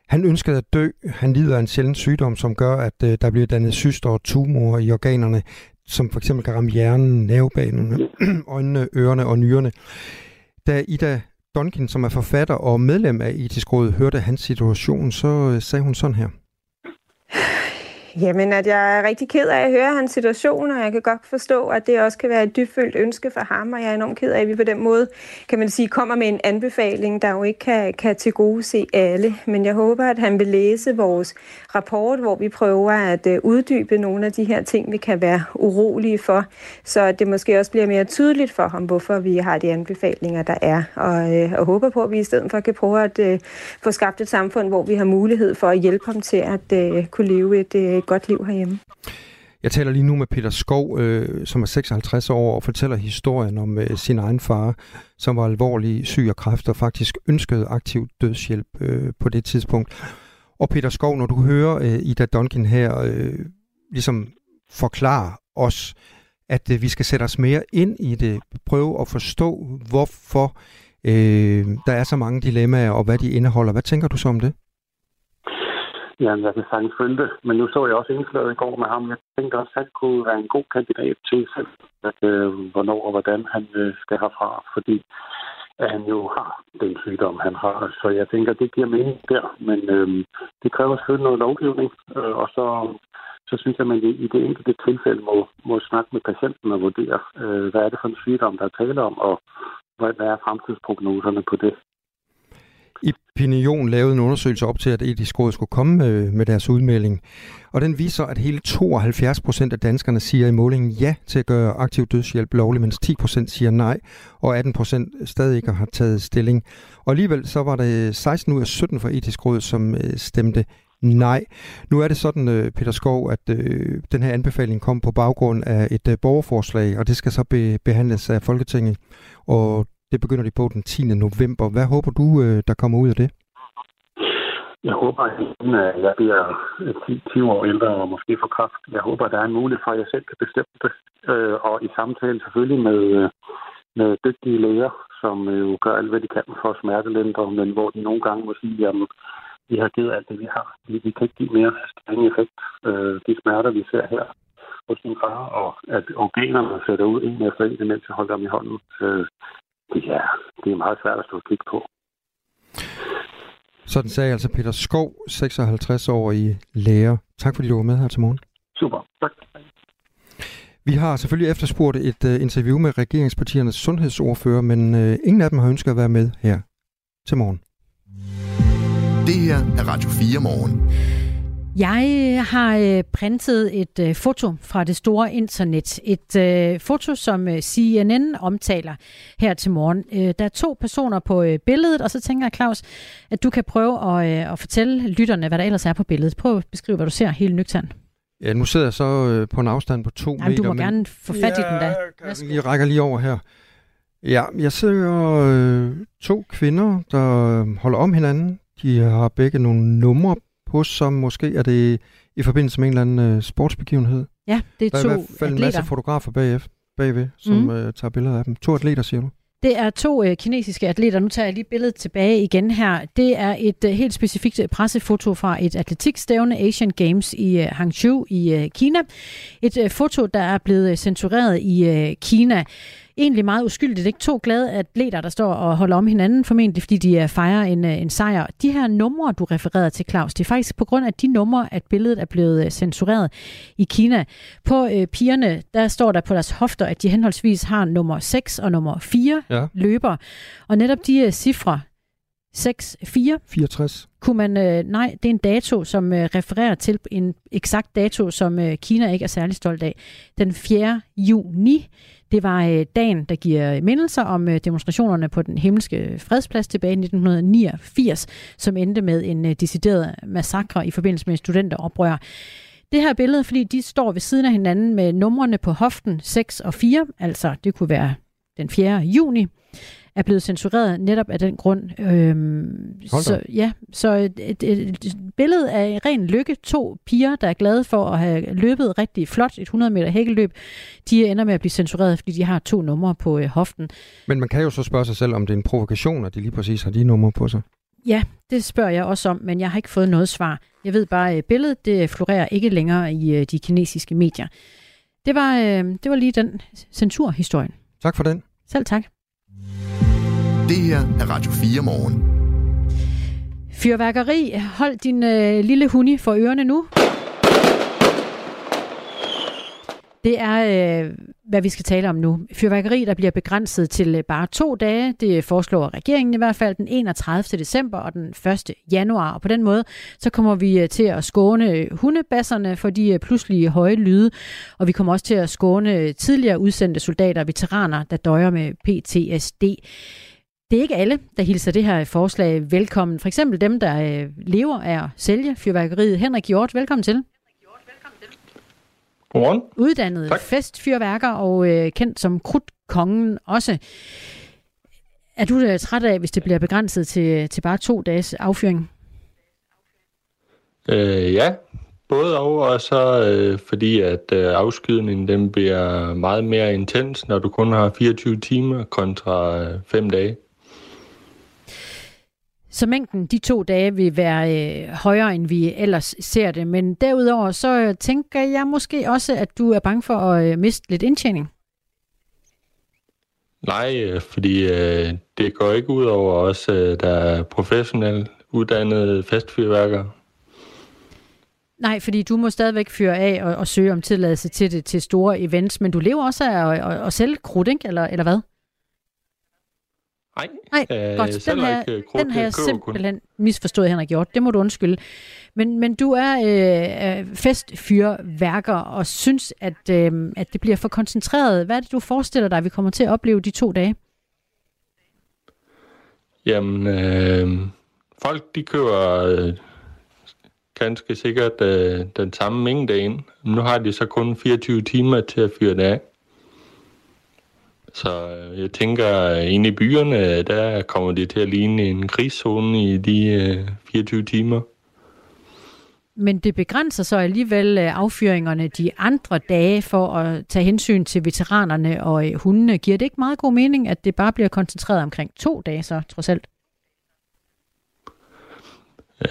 han ønskede at dø. Han lider af en sjælden sygdom, som gør, at øh, der bliver dannet syster og tumorer i organerne som for eksempel kan ramme hjernen, nervebanen, øjnene, ørerne og nyrerne. Da Ida Donkin, som er forfatter og medlem af Etisk Råd, hørte hans situation, så øh, sagde hun sådan her. Jamen, at jeg er rigtig ked af at høre hans situation, og jeg kan godt forstå, at det også kan være et dybfølt ønske for ham, og jeg er enormt ked af, at vi på den måde, kan man sige, kommer med en anbefaling, der jo ikke kan, kan til gode se alle. Men jeg håber, at han vil læse vores rapport, hvor vi prøver at øh, uddybe nogle af de her ting, vi kan være urolige for, så det måske også bliver mere tydeligt for ham, hvorfor vi har de anbefalinger, der er. Og, øh, og håber på, at vi i stedet for kan prøve at øh, få skabt et samfund, hvor vi har mulighed for at hjælpe ham til at øh, kunne leve et, øh, et godt liv herhjemme. Jeg taler lige nu med Peter Skov, øh, som er 56 år og fortæller historien om øh, sin egen far, som var alvorlig syg af kræft og faktisk ønskede aktiv dødshjælp øh, på det tidspunkt. Og Peter Skov, når du hører øh, Ida Duncan her øh, ligesom forklare os, at øh, vi skal sætte os mere ind i det, prøve at forstå, hvorfor øh, der er så mange dilemmaer, og hvad de indeholder. Hvad tænker du så om det? Ja, jeg kan sagtens følge det. Men nu så jeg også indslaget i går med ham. Jeg tænker også, at han kunne være en god kandidat til selv, at, øh, hvornår og hvordan han øh, skal herfra. Fordi at han jo har den sygdom, han har. Så jeg tænker, det giver mening der. Men øh, det kræver selvfølgelig noget lovgivning. Øh, og så, så synes jeg, at man i det enkelte tilfælde må, må snakke med patienten og vurdere, øh, hvad er det for en sygdom, der er tale om, og hvad, hvad er fremtidsprognoserne på det. Opinion lavede en undersøgelse op til, at etisk råd skulle komme med, med deres udmelding. Og den viser, at hele 72 procent af danskerne siger i målingen ja til at gøre aktiv dødshjælp lovlig, mens 10 procent siger nej, og 18 procent stadig ikke har taget stilling. Og alligevel så var det 16 ud af 17 fra etisk råd, som øh, stemte nej. Nu er det sådan, øh, Peter Skov, at øh, den her anbefaling kom på baggrund af et øh, borgerforslag, og det skal så be- behandles af Folketinget. Og det begynder de på den 10. november. Hvad håber du, øh, der kommer ud af det? Jeg håber, at jeg bliver 10, år ældre og måske får kraft. Jeg håber, at der er en mulighed for, at jeg selv kan bestemme det. Øh, og i samtale selvfølgelig med, øh, med dygtige læger, som jo gør alt, hvad de kan for smertelindre, men hvor de nogle gange må sige, at vi har givet alt det, vi har. Vi, vi kan ikke give mere strenge effekt. De smerter, vi ser her hos min far, og at organerne sætter ud en efter en, imens jeg holder dem i hånden det er, det er meget svært at stå og kigge på. Sådan sagde altså Peter Skov, 56 år i lærer. Tak fordi du var med her til morgen. Super, tak. Vi har selvfølgelig efterspurgt et uh, interview med regeringspartiernes sundhedsordfører, men uh, ingen af dem har ønsket at være med her til morgen. Det her er Radio 4 morgen. Jeg øh, har øh, printet et øh, foto fra det store internet. Et foto, som CNN omtaler her til morgen. Der er to personer på billedet, og så tænker jeg, Claus, at du kan prøve at, at fortælle lytterne, hvad der ellers er på billedet. Prøv at beskrive, hvad du ser helt nøgtern. Ja, nu sidder jeg så på en afstand på to Jamen, meter. du må men... gerne få fat ja, i den da. Jeg rækker lige over her. Ja, jeg ser øh, to kvinder, der holder om hinanden. De har begge nogle numre hos, som måske er det i forbindelse med en eller anden øh, sportsbegivenhed. Ja, det er Der to er i hvert fald atleter. en masse fotografer bagef, bagved, som mm. øh, tager billeder af dem. To atleter, siger du? Det er to øh, kinesiske atleter. Nu tager jeg lige billedet tilbage igen her. Det er et øh, helt specifikt øh, pressefoto fra et atletikstævne Asian Games i øh, Hangzhou i øh, Kina. Et øh, foto, der er blevet øh, censureret i øh, Kina egentlig meget uskyldigt. Ikke to glade atleter, der står og holder om hinanden, formentlig fordi de øh, fejrer en, øh, en sejr. De her numre, du refererede til, Claus, det er faktisk på grund af de numre, at billedet er blevet øh, censureret i Kina. På øh, pigerne, der står der på deres hofter, at de henholdsvis har nummer 6 og nummer 4 ja. løber. Og netop de øh, cifre, 6, 4. 64. Kunne man, øh, nej, det er en dato, som øh, refererer til en eksakt dato, som øh, Kina ikke er særlig stolt af. Den 4. juni det var øh, dagen, der giver mindelser om øh, demonstrationerne på den himmelske fredsplads tilbage i 1989, som endte med en øh, decideret massakre i forbindelse med studenteroprør. Det her billede, fordi de står ved siden af hinanden med numrene på hoften 6 og 4, altså det kunne være den 4. juni er blevet censureret netop af den grund. Øhm, så, ja, så et, et, et billede af ren lykke. To piger, der er glade for at have løbet rigtig flot, et 100 meter hækkeløb, de ender med at blive censureret, fordi de har to numre på øh, hoften. Men man kan jo så spørge sig selv, om det er en provokation, at de lige præcis har de numre på sig. Ja, det spørger jeg også om, men jeg har ikke fået noget svar. Jeg ved bare, at billedet det florerer ikke længere i øh, de kinesiske medier. Det var, øh, det var lige den censurhistorien. Tak for den. Selv tak. Det her er Radio 4 morgen. Fyrværkeri. Hold din øh, lille huni for ørerne nu. Det er, øh, hvad vi skal tale om nu. Fyrværkeri, der bliver begrænset til øh, bare to dage. Det foreslår regeringen i hvert fald den 31. december og den 1. januar. Og på den måde, så kommer vi øh, til at skåne øh, hundebasserne for de pludselige høje lyde. Og vi kommer også til at skåne tidligere udsendte soldater og veteraner, der døjer med PTSD. Det er ikke alle, der hilser det her forslag velkommen. For eksempel dem, der lever af at sælge fyrværkeriet. Henrik Hjort, velkommen til. Godmorgen. Uddannet tak. festfyrværker og øh, kendt som krudtkongen også. Er du øh, træt af, hvis det bliver begrænset til, til bare to dages affyring? Øh, ja, både og, og så øh, fordi, at øh, afskydningen den bliver meget mere intens, når du kun har 24 timer kontra øh, 5 dage. Så mængden de to dage vil være øh, højere, end vi ellers ser det. Men derudover så øh, tænker jeg måske også, at du er bange for at øh, miste lidt indtjening. Nej, øh, fordi øh, det går ikke ud over os, øh, der er professionelt uddannede festfyrværkere. Nej, fordi du må stadigvæk fyre af og, og søge om tilladelse til det til store events, men du lever også af at, at, at sælge krudt, ikke? Eller, eller hvad? Nej, Nej øh, godt. Den har, ikke den har jeg simpelthen kun. misforstået, Henrik Hjort. Det må du undskylde. Men, men du er øh, festfyrværker og synes, at, øh, at det bliver for koncentreret. Hvad er det, du forestiller dig, vi kommer til at opleve de to dage? Jamen, øh, folk de køber øh, ganske sikkert øh, den samme mængde ind. Nu har de så kun 24 timer til at fyre det af. Så øh, jeg tænker, inde i byerne, der kommer det til at ligne en krigszone i de øh, 24 timer. Men det begrænser så alligevel øh, affyringerne de andre dage for at tage hensyn til veteranerne og øh, hundene. Giver det ikke meget god mening, at det bare bliver koncentreret omkring to dage så, trods alt?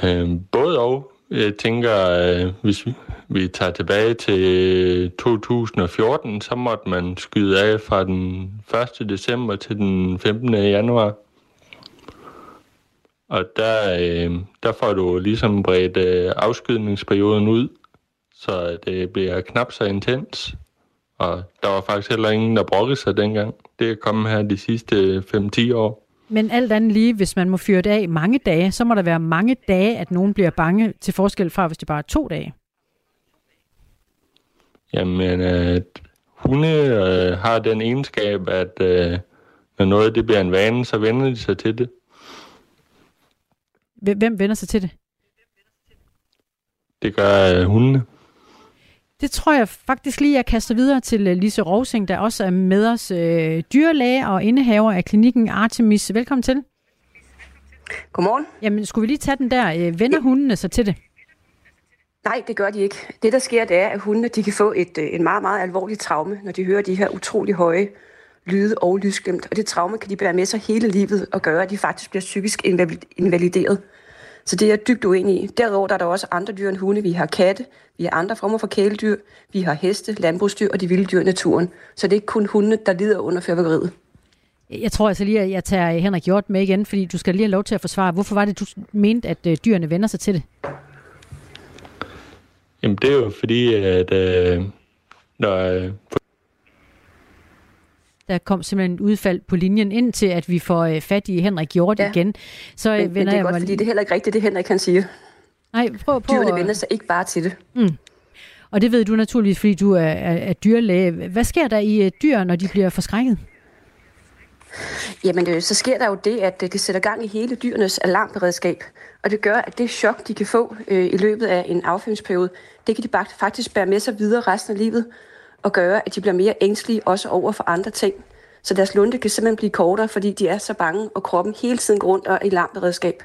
Øh, både og. Jeg tænker, øh, hvis vi, vi tager tilbage til 2014, så måtte man skyde af fra den 1. december til den 15. januar. Og der, øh, der får du ligesom bredt øh, afskydningsperioden ud, så det bliver knap så intens. Og der var faktisk heller ingen, der brokkede sig dengang. Det er kommet her de sidste 5-10 år. Men alt andet lige, hvis man må fyre det af mange dage, så må der være mange dage, at nogen bliver bange til forskel fra, hvis det bare er to dage. Jamen, øh, hunde øh, har den egenskab, at øh, når noget det bliver en vane, så vender de sig til det. Hvem vender sig til det? Det gør øh, hundene. Det tror jeg faktisk lige, jeg kaster videre til øh, Lise Rosing, der også er med os øh, dyrlæge og indehaver af klinikken Artemis. Velkommen til. Godmorgen. Jamen, skulle vi lige tage den der? Øh, vender hundene sig til det? Nej, det gør de ikke. Det, der sker, det er, at hundene de kan få et, øh, en meget, meget alvorligt traume, når de hører de her utrolig høje lyde og lysglimt. Og det traume kan de bære med sig hele livet og gøre, at de faktisk bliver psykisk invalideret. Så det er jeg dybt uenig i. Derudover der er der også andre dyr end hunde. Vi har katte, vi har andre former for kæledyr, vi har heste, landbrugsdyr og de vilde dyr i naturen. Så det er ikke kun hunde, der lider under fyrværkeriet. Jeg tror altså lige, at jeg tager Henrik Hjort med igen, fordi du skal lige have lov til at forsvare. Hvorfor var det, du mente, at øh, dyrene vender sig til det? Jamen, det er jo fordi, at øh, når, øh, der kom simpelthen et udfald på linjen, ind til at vi får øh, fat i Henrik Hjort ja. igen. Så øh, men, vender men det er jeg godt, mig... fordi det er heller ikke rigtigt, det Henrik kan sige. Nej, prøv på. Dyrene vender sig ikke bare til det. Mm. Og det ved du naturligvis, fordi du er, er, er dyrlæge. Hvad sker der i uh, dyr, når de bliver forskrækket? Jamen, øh, så sker der jo det, at øh, det sætter gang i hele dyrenes alarmberedskab. Og det gør, at det chok, de kan få øh, i løbet af en affyringsperiode, det kan de faktisk bære med sig videre resten af livet og gøre, at de bliver mere ængstlige også over for andre ting. Så deres lunde kan simpelthen blive kortere, fordi de er så bange, og kroppen hele tiden går rundt og er i larmberedskab.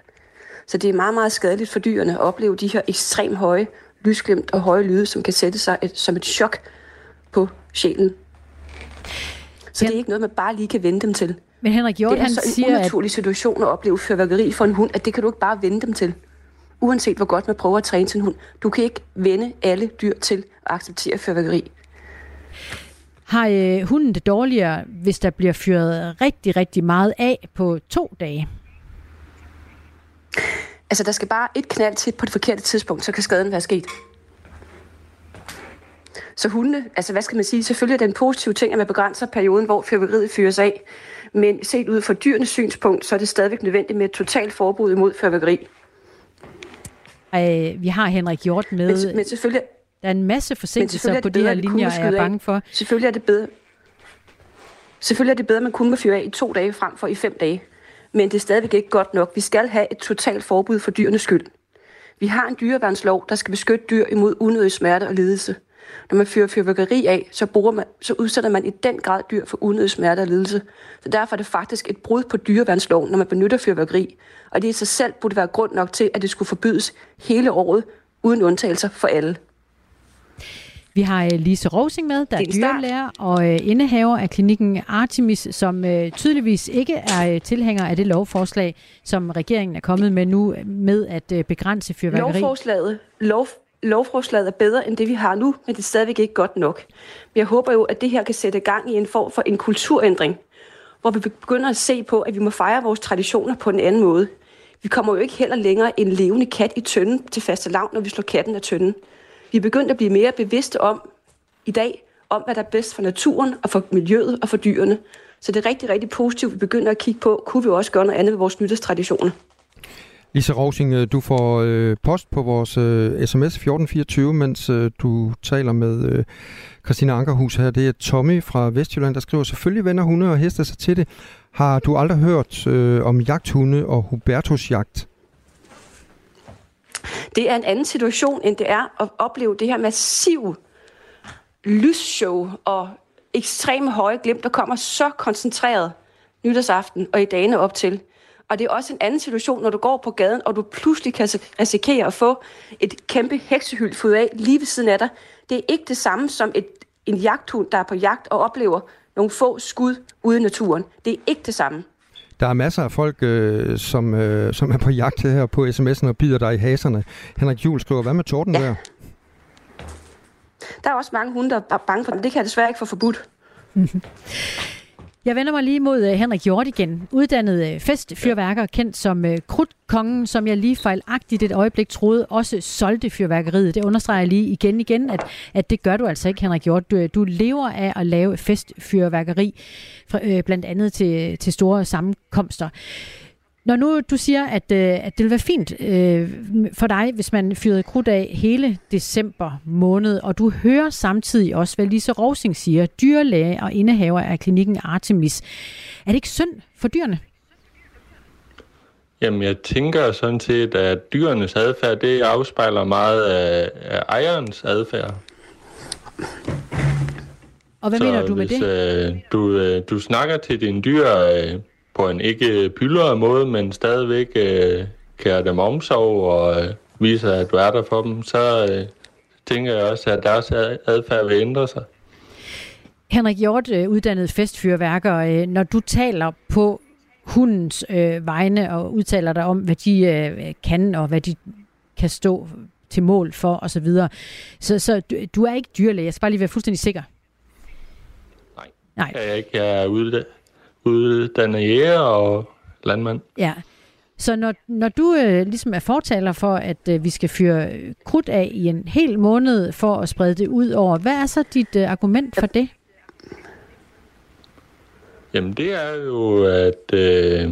Så det er meget, meget skadeligt for dyrene at opleve de her ekstremt høje lysglimt og høje lyde, som kan sætte sig et, som et chok på sjælen. Så ja. det er ikke noget, man bare lige kan vende dem til. Men Henrik Hjort, det er han så en siger, unaturlig at... situation at opleve fyrværkeri for en hund, at det kan du ikke bare vende dem til. Uanset hvor godt man prøver at træne sin hund. Du kan ikke vende alle dyr til at acceptere fyrværkeri. Har øh, hunden det dårligere, hvis der bliver fyret rigtig, rigtig meget af på to dage? Altså, der skal bare et knald til på det forkerte tidspunkt, så kan skaden være sket. Så hundene, altså hvad skal man sige, selvfølgelig er det en positiv ting, at man begrænser perioden, hvor fyrværkeriet fyres af. Men set ud fra dyrenes synspunkt, så er det stadigvæk nødvendigt med et totalt forbud imod fyrværkeri. Øh, vi har Henrik Hjort med. Men, men selvfølgelig, der er en masse forsinkelser på de her linjer, er jeg bange for. Selvfølgelig er det bedre. Selvfølgelig er det bedre, at man kun må fyre af i to dage frem for i fem dage. Men det er stadigvæk ikke godt nok. Vi skal have et totalt forbud for dyrenes skyld. Vi har en dyreværnslov, der skal beskytte dyr imod unødig smerte og lidelse. Når man fyrer fyrværkeri af, så, bruger man, så udsætter man i den grad dyr for unødig smerte og lidelse. Så derfor er det faktisk et brud på dyreværnsloven, når man benytter fyrværkeri. Og det i sig selv burde være grund nok til, at det skulle forbydes hele året, uden undtagelser for alle. Vi har øh, Lise Rosing med, der er, er og øh, indehaver af klinikken Artemis, som øh, tydeligvis ikke er tilhænger af det lovforslag, som regeringen er kommet med nu med at begrænse fyrværkeri. Lovforslaget, lov, lovforslaget er bedre end det, vi har nu, men det er stadigvæk ikke godt nok. Men jeg håber jo, at det her kan sætte gang i en form for en kulturændring, hvor vi begynder at se på, at vi må fejre vores traditioner på en anden måde. Vi kommer jo ikke heller længere en levende kat i tønden til faste lav, når vi slår katten af tønden. Vi er begyndt at blive mere bevidste om i dag, om hvad der er bedst for naturen og for miljøet og for dyrene. Så det er rigtig, rigtig positivt, at vi begynder at kigge på, kunne vi også gøre noget andet med vores nytårstraditioner. Lisa Rosing, øh, du får øh, post på vores øh, sms 1424, mens øh, du taler med øh, Christina Ankerhus her. Det er Tommy fra Vestjylland, der skriver, selvfølgelig vender hunde og heste sig til det. Har du aldrig hørt øh, om jagthunde og Hubertus jagt? Det er en anden situation, end det er at opleve det her massive lysshow og ekstreme høje glimt, der kommer så koncentreret nytårsaften og i dagene op til. Og det er også en anden situation, når du går på gaden, og du pludselig kan risikere at få et kæmpe heksehyld fået af lige ved siden af dig. Det er ikke det samme som et, en jagthund, der er på jagt og oplever nogle få skud ude i naturen. Det er ikke det samme. Der er masser af folk, øh, som, øh, som er på jagt her på sms'en og bider dig i haserne. Henrik Juhl skriver, hvad med torden ja. der? Der er også mange hunde, der er bange for den. Det kan jeg desværre ikke få forbudt. Jeg vender mig lige mod uh, Henrik Hjort igen. Uddannet uh, festfyrværker, kendt som uh, Krudtkongen, som jeg lige fejlagtigt et øjeblik troede også solgte fyrværkeriet. Det understreger jeg lige igen igen, at, at det gør du altså ikke, Henrik Hjort. Du, du lever af at lave festfyrværkeri, fra, blandt andet til, til store sammenkomster. Når nu du siger, at, øh, at det vil være fint øh, for dig, hvis man fyrede krudt af hele december måned, og du hører samtidig også, hvad Lise Rosing siger, dyrlæge og indehaver af klinikken Artemis. Er det ikke synd for dyrene? Jamen, jeg tænker sådan set, at dyrenes adfærd, det afspejler meget af, af ejerens adfærd. Og hvad Så mener du med hvis, det? Øh, du, øh, du snakker til dine dyr øh, på en ikke pyldret måde, men stadigvæk øh, kære dem omsorg og øh, viser, at du er der for dem, så øh, tænker jeg også, at deres adfærd vil ændre sig. Henrik Hjort, øh, uddannet festfyrværker, øh, når du taler på hundens øh, vegne og udtaler dig om, hvad de øh, kan og hvad de kan stå til mål for osv. Så, så, så du, du er ikke dyrlæge. Jeg skal bare lige være fuldstændig sikker. Nej, Nej. jeg er ikke. Jeg er uddannet jæger og landmand. Ja. Så når, når du øh, ligesom er fortaler for, at øh, vi skal fyre krudt af i en hel måned for at sprede det ud over, hvad er så dit øh, argument for det? Jamen det er jo, at øh,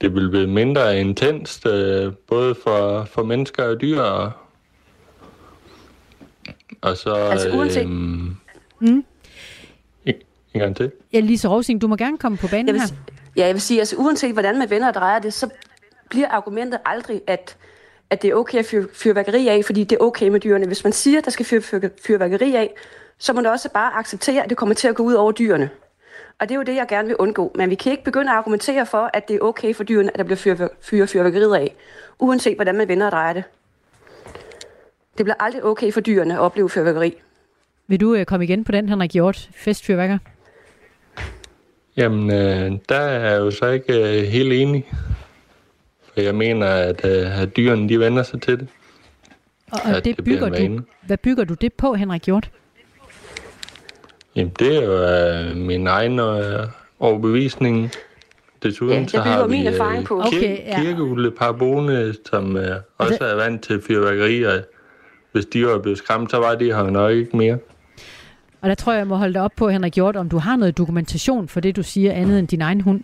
det vil blive mindre intenst, øh, både for, for mennesker og dyr. Og, og så... Altså uanset... Øh, mm. En gang til. Ja, Lise Rosing, du må gerne komme på banen jeg vil, her. Ja, jeg vil sige, altså uanset hvordan man vender og drejer det, så bliver argumentet aldrig, at, at det er okay at fyre fyrværkeri af, fordi det er okay med dyrene. Hvis man siger, at der skal fyre fyr, fyrværkeri af, så må man også bare acceptere, at det kommer til at gå ud over dyrene. Og det er jo det, jeg gerne vil undgå. Men vi kan ikke begynde at argumentere for, at det er okay for dyrene, at der bliver fyret fyr, fyrværkeriet af, uanset hvordan man vender og drejer det. Det bliver aldrig okay for dyrene at opleve fyrværkeri. Vil du øh, komme igen på den, Henrik Hjort, festfyrværker? Jamen, øh, der er jeg jo så ikke øh, helt enig. For jeg mener, at, øh, at dyrene de vender sig til det. Og, og det, det bygger du, hvad bygger du det på, Henrik Hjort? Jamen, det er jo øh, min egen øh, overbevisning. Desuden ja, så har vi øh, på. Kir- okay, ja. kirkeugle parabone, som øh, også er vant til fyrværkeri, og hvis de var blevet skræmt, så var de her nok ikke mere. Og der tror jeg, jeg må holde dig op på, Henrik Hjort, om du har noget dokumentation for det, du siger, andet end din egen hund.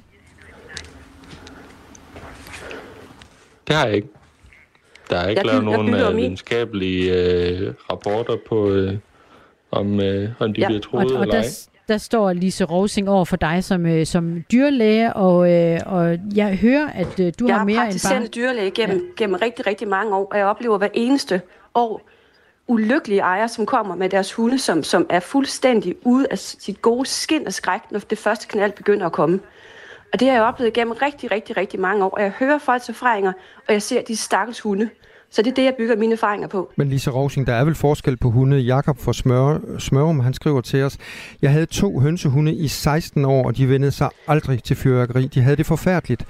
Det har jeg ikke. Der er ikke Jeg lavet jeg nogen uh, videnskabelige øh, rapporter på, øh, om, øh, om de Ja, bliver troet og, og eller ej. der, der står Lise Rosing over for dig som, øh, som dyrlæge, og, øh, og jeg hører, at øh, du jeg har er mere end praktiserende bare... dyrlæge gennem, ja. gennem rigtig, rigtig mange år, og jeg oplever hver eneste år ulykkelige ejere, som kommer med deres hunde, som, som er fuldstændig ude af sit gode skin og skræk, når det første knald begynder at komme. Og det har jeg oplevet gennem rigtig, rigtig, rigtig mange år, og jeg hører folks erfaringer, og jeg ser de stakkels hunde. Så det er det, jeg bygger mine erfaringer på. Men Lisa Rosing, der er vel forskel på hunde. Jakob fra Smør, Smørum, han skriver til os, jeg havde to hønsehunde i 16 år, og de vendte sig aldrig til fyrværkeri. De havde det forfærdeligt.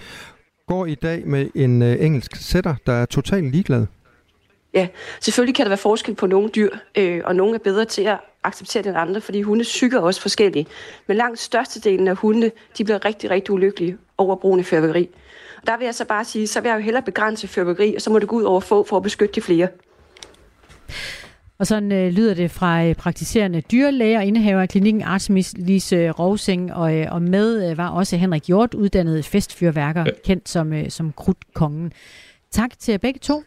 Går i dag med en øh, engelsk sætter, der er totalt ligeglad. Ja, selvfølgelig kan der være forskel på nogle dyr, øh, og nogle er bedre til at acceptere det end andre, fordi hunde psyker er også forskellige. Men langt størstedelen af hundene, de bliver rigtig, rigtig ulykkelige over brugen af fyrværkeri. Og der vil jeg så bare sige, så vil jeg jo hellere begrænse fyrværkeri, og så må det gå ud over få for at beskytte de flere. Og sådan øh, lyder det fra øh, praktiserende dyrlæger og indehaver af klinikken Artemis Lise Rosing, og, øh, og med øh, var også Henrik Hjort, uddannet festfyrværker, ja. kendt som, øh, som Krudtkongen. Tak til jer begge to.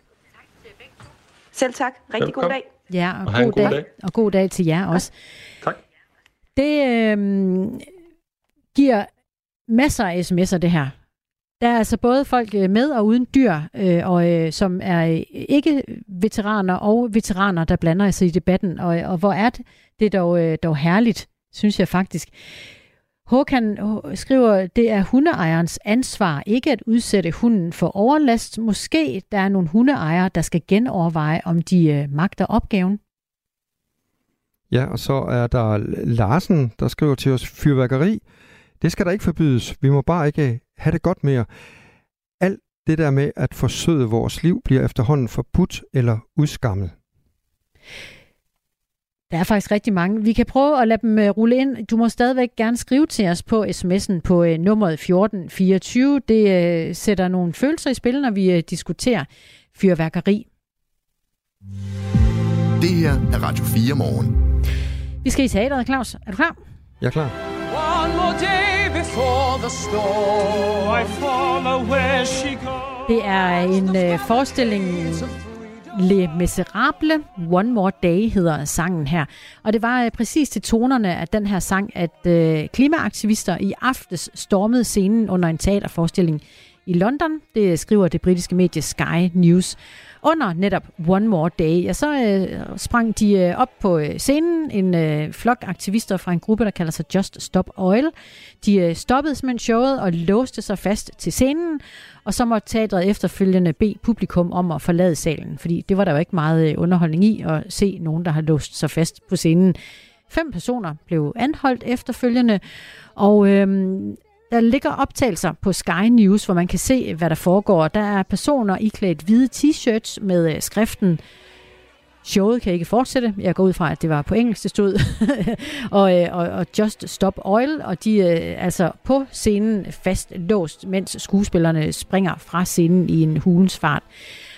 Selv tak. Rigtig god dag. Ja, og, Og god, god dag. dag. Og god dag til jer også. Tak. Det øh, giver masser af sms'er, det her. Der er altså både folk øh, med og uden dyr, øh, og øh, som er øh, ikke veteraner og veteraner, der blander sig i debatten. Og, og hvor er det, det er dog, øh, dog herligt, synes jeg faktisk. Håkan skriver, det er hundeejerens ansvar ikke at udsætte hunden for overlast. Måske der er nogle hundeejere, der skal genoverveje, om de øh, magter opgaven. Ja, og så er der Larsen, der skriver til os, fyrværkeri, det skal der ikke forbydes. Vi må bare ikke have det godt mere. Alt det der med at forsøde vores liv bliver efterhånden forbudt eller udskammet. Der er faktisk rigtig mange. Vi kan prøve at lade dem øh, rulle ind. Du må stadigvæk gerne skrive til os på sms'en på øh, nummeret 1424. Det øh, sætter nogle følelser i spil, når vi øh, diskuterer fyrværkeri. Det her er Radio 4 morgen. Vi skal i teateret, Claus. Er du klar? Jeg er klar. One more day before the storm. I follow where she goes. Det er en øh, forestilling, Le Miserable, One More Day hedder sangen her. Og det var øh, præcis til tonerne af den her sang, at øh, klimaaktivister i aftes stormede scenen under en teaterforestilling i London. Det skriver det britiske medie Sky News. Under netop One More Day, ja, så øh, sprang de øh, op på øh, scenen, en øh, flok aktivister fra en gruppe, der kalder sig Just Stop Oil. De øh, stoppede simpelthen showet og låste sig fast til scenen, og så måtte teatret efterfølgende bede publikum om at forlade salen, fordi det var der jo ikke meget øh, underholdning i at se nogen, der har låst sig fast på scenen. Fem personer blev anholdt efterfølgende, og øhm, der ligger optagelser på Sky News, hvor man kan se, hvad der foregår. Der er personer iklædt hvide t-shirts med øh, skriften Showet kan ikke fortsætte. Jeg går ud fra, at det var på engelsk, det stod. og, øh, og, og Just Stop Oil, og de er altså på scenen fast låst, mens skuespillerne springer fra scenen i en hulens fart.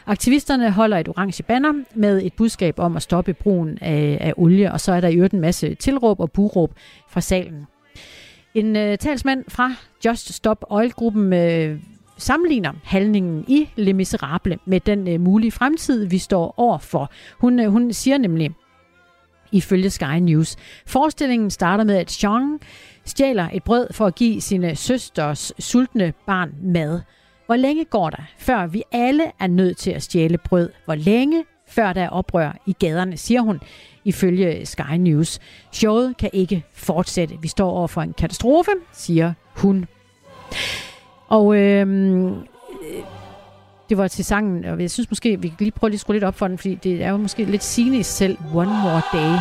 Aktivisterne holder et orange banner med et budskab om at stoppe brugen af, af olie, og så er der i øvrigt en masse tilråb og buråb fra salen. En øh, talsmand fra Just Stop Oil-gruppen øh, sammenligner handlingen i Le Miserable med den øh, mulige fremtid, vi står overfor. Hun, øh, hun siger nemlig, ifølge Sky News, forestillingen starter med, at Jean stjæler et brød for at give sine søsters sultne barn mad. Hvor længe går der, før vi alle er nødt til at stjæle brød? Hvor længe, før der er oprør i gaderne, siger hun, ifølge Sky News. Showet kan ikke fortsætte. Vi står over for en katastrofe, siger hun. Og øhm, det var til sangen, og jeg synes måske, vi kan lige prøve lige at skrue lidt op for den, fordi det er jo måske lidt sigende i selv. One More Day.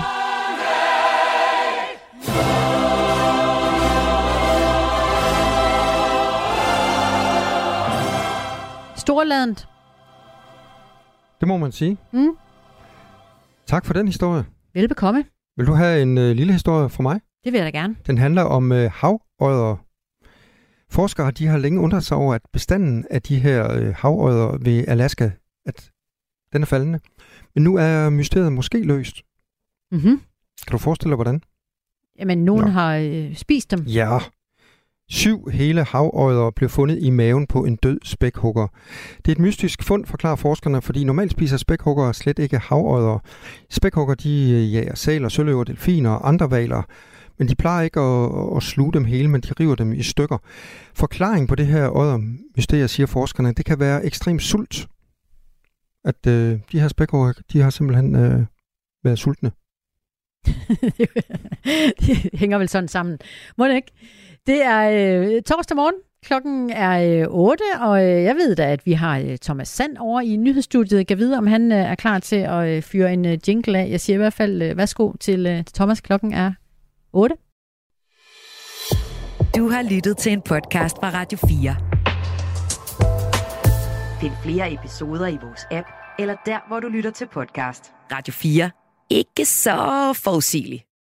Storlandet det må man sige. Mm. Tak for den historie. Velbekomme. Vil du have en øh, lille historie fra mig? Det vil jeg da gerne. Den handler om øh, havøjer. Forskere de har længe undret sig over, at bestanden af de her øh, havøjer ved Alaska, at den er faldende. Men nu er mysteriet måske løst. Mm-hmm. Kan du forestille dig, hvordan? Jamen, nogen Nå. har øh, spist dem. Ja. Syv hele havøjder blev fundet i maven på en død spækhugger. Det er et mystisk fund, forklarer forskerne, fordi normalt spiser spækhugger slet ikke havøjder. Spækhugger de øh, jager sæler, søløver, delfiner og andre valer, men de plejer ikke at, at sluge dem hele, men de river dem i stykker. Forklaring på det her øjder jeg siger forskerne, det kan være ekstrem sult. At øh, de her spækhugger, de har simpelthen øh, været sultne. det hænger vel sådan sammen. Må det ikke? Det er øh, torsdag morgen. Klokken er øh, 8, og øh, jeg ved da, at vi har øh, Thomas Sand over i nyhedsstudiet. Jeg kan vide, om han øh, er klar til at øh, fyre en øh, jingle af. Jeg siger i hvert fald øh, værsgo til, øh, til Thomas. Klokken er 8. Du har lyttet til en podcast fra Radio 4. Find flere episoder i vores app, eller der, hvor du lytter til podcast. Radio 4. Ikke så forudsigeligt.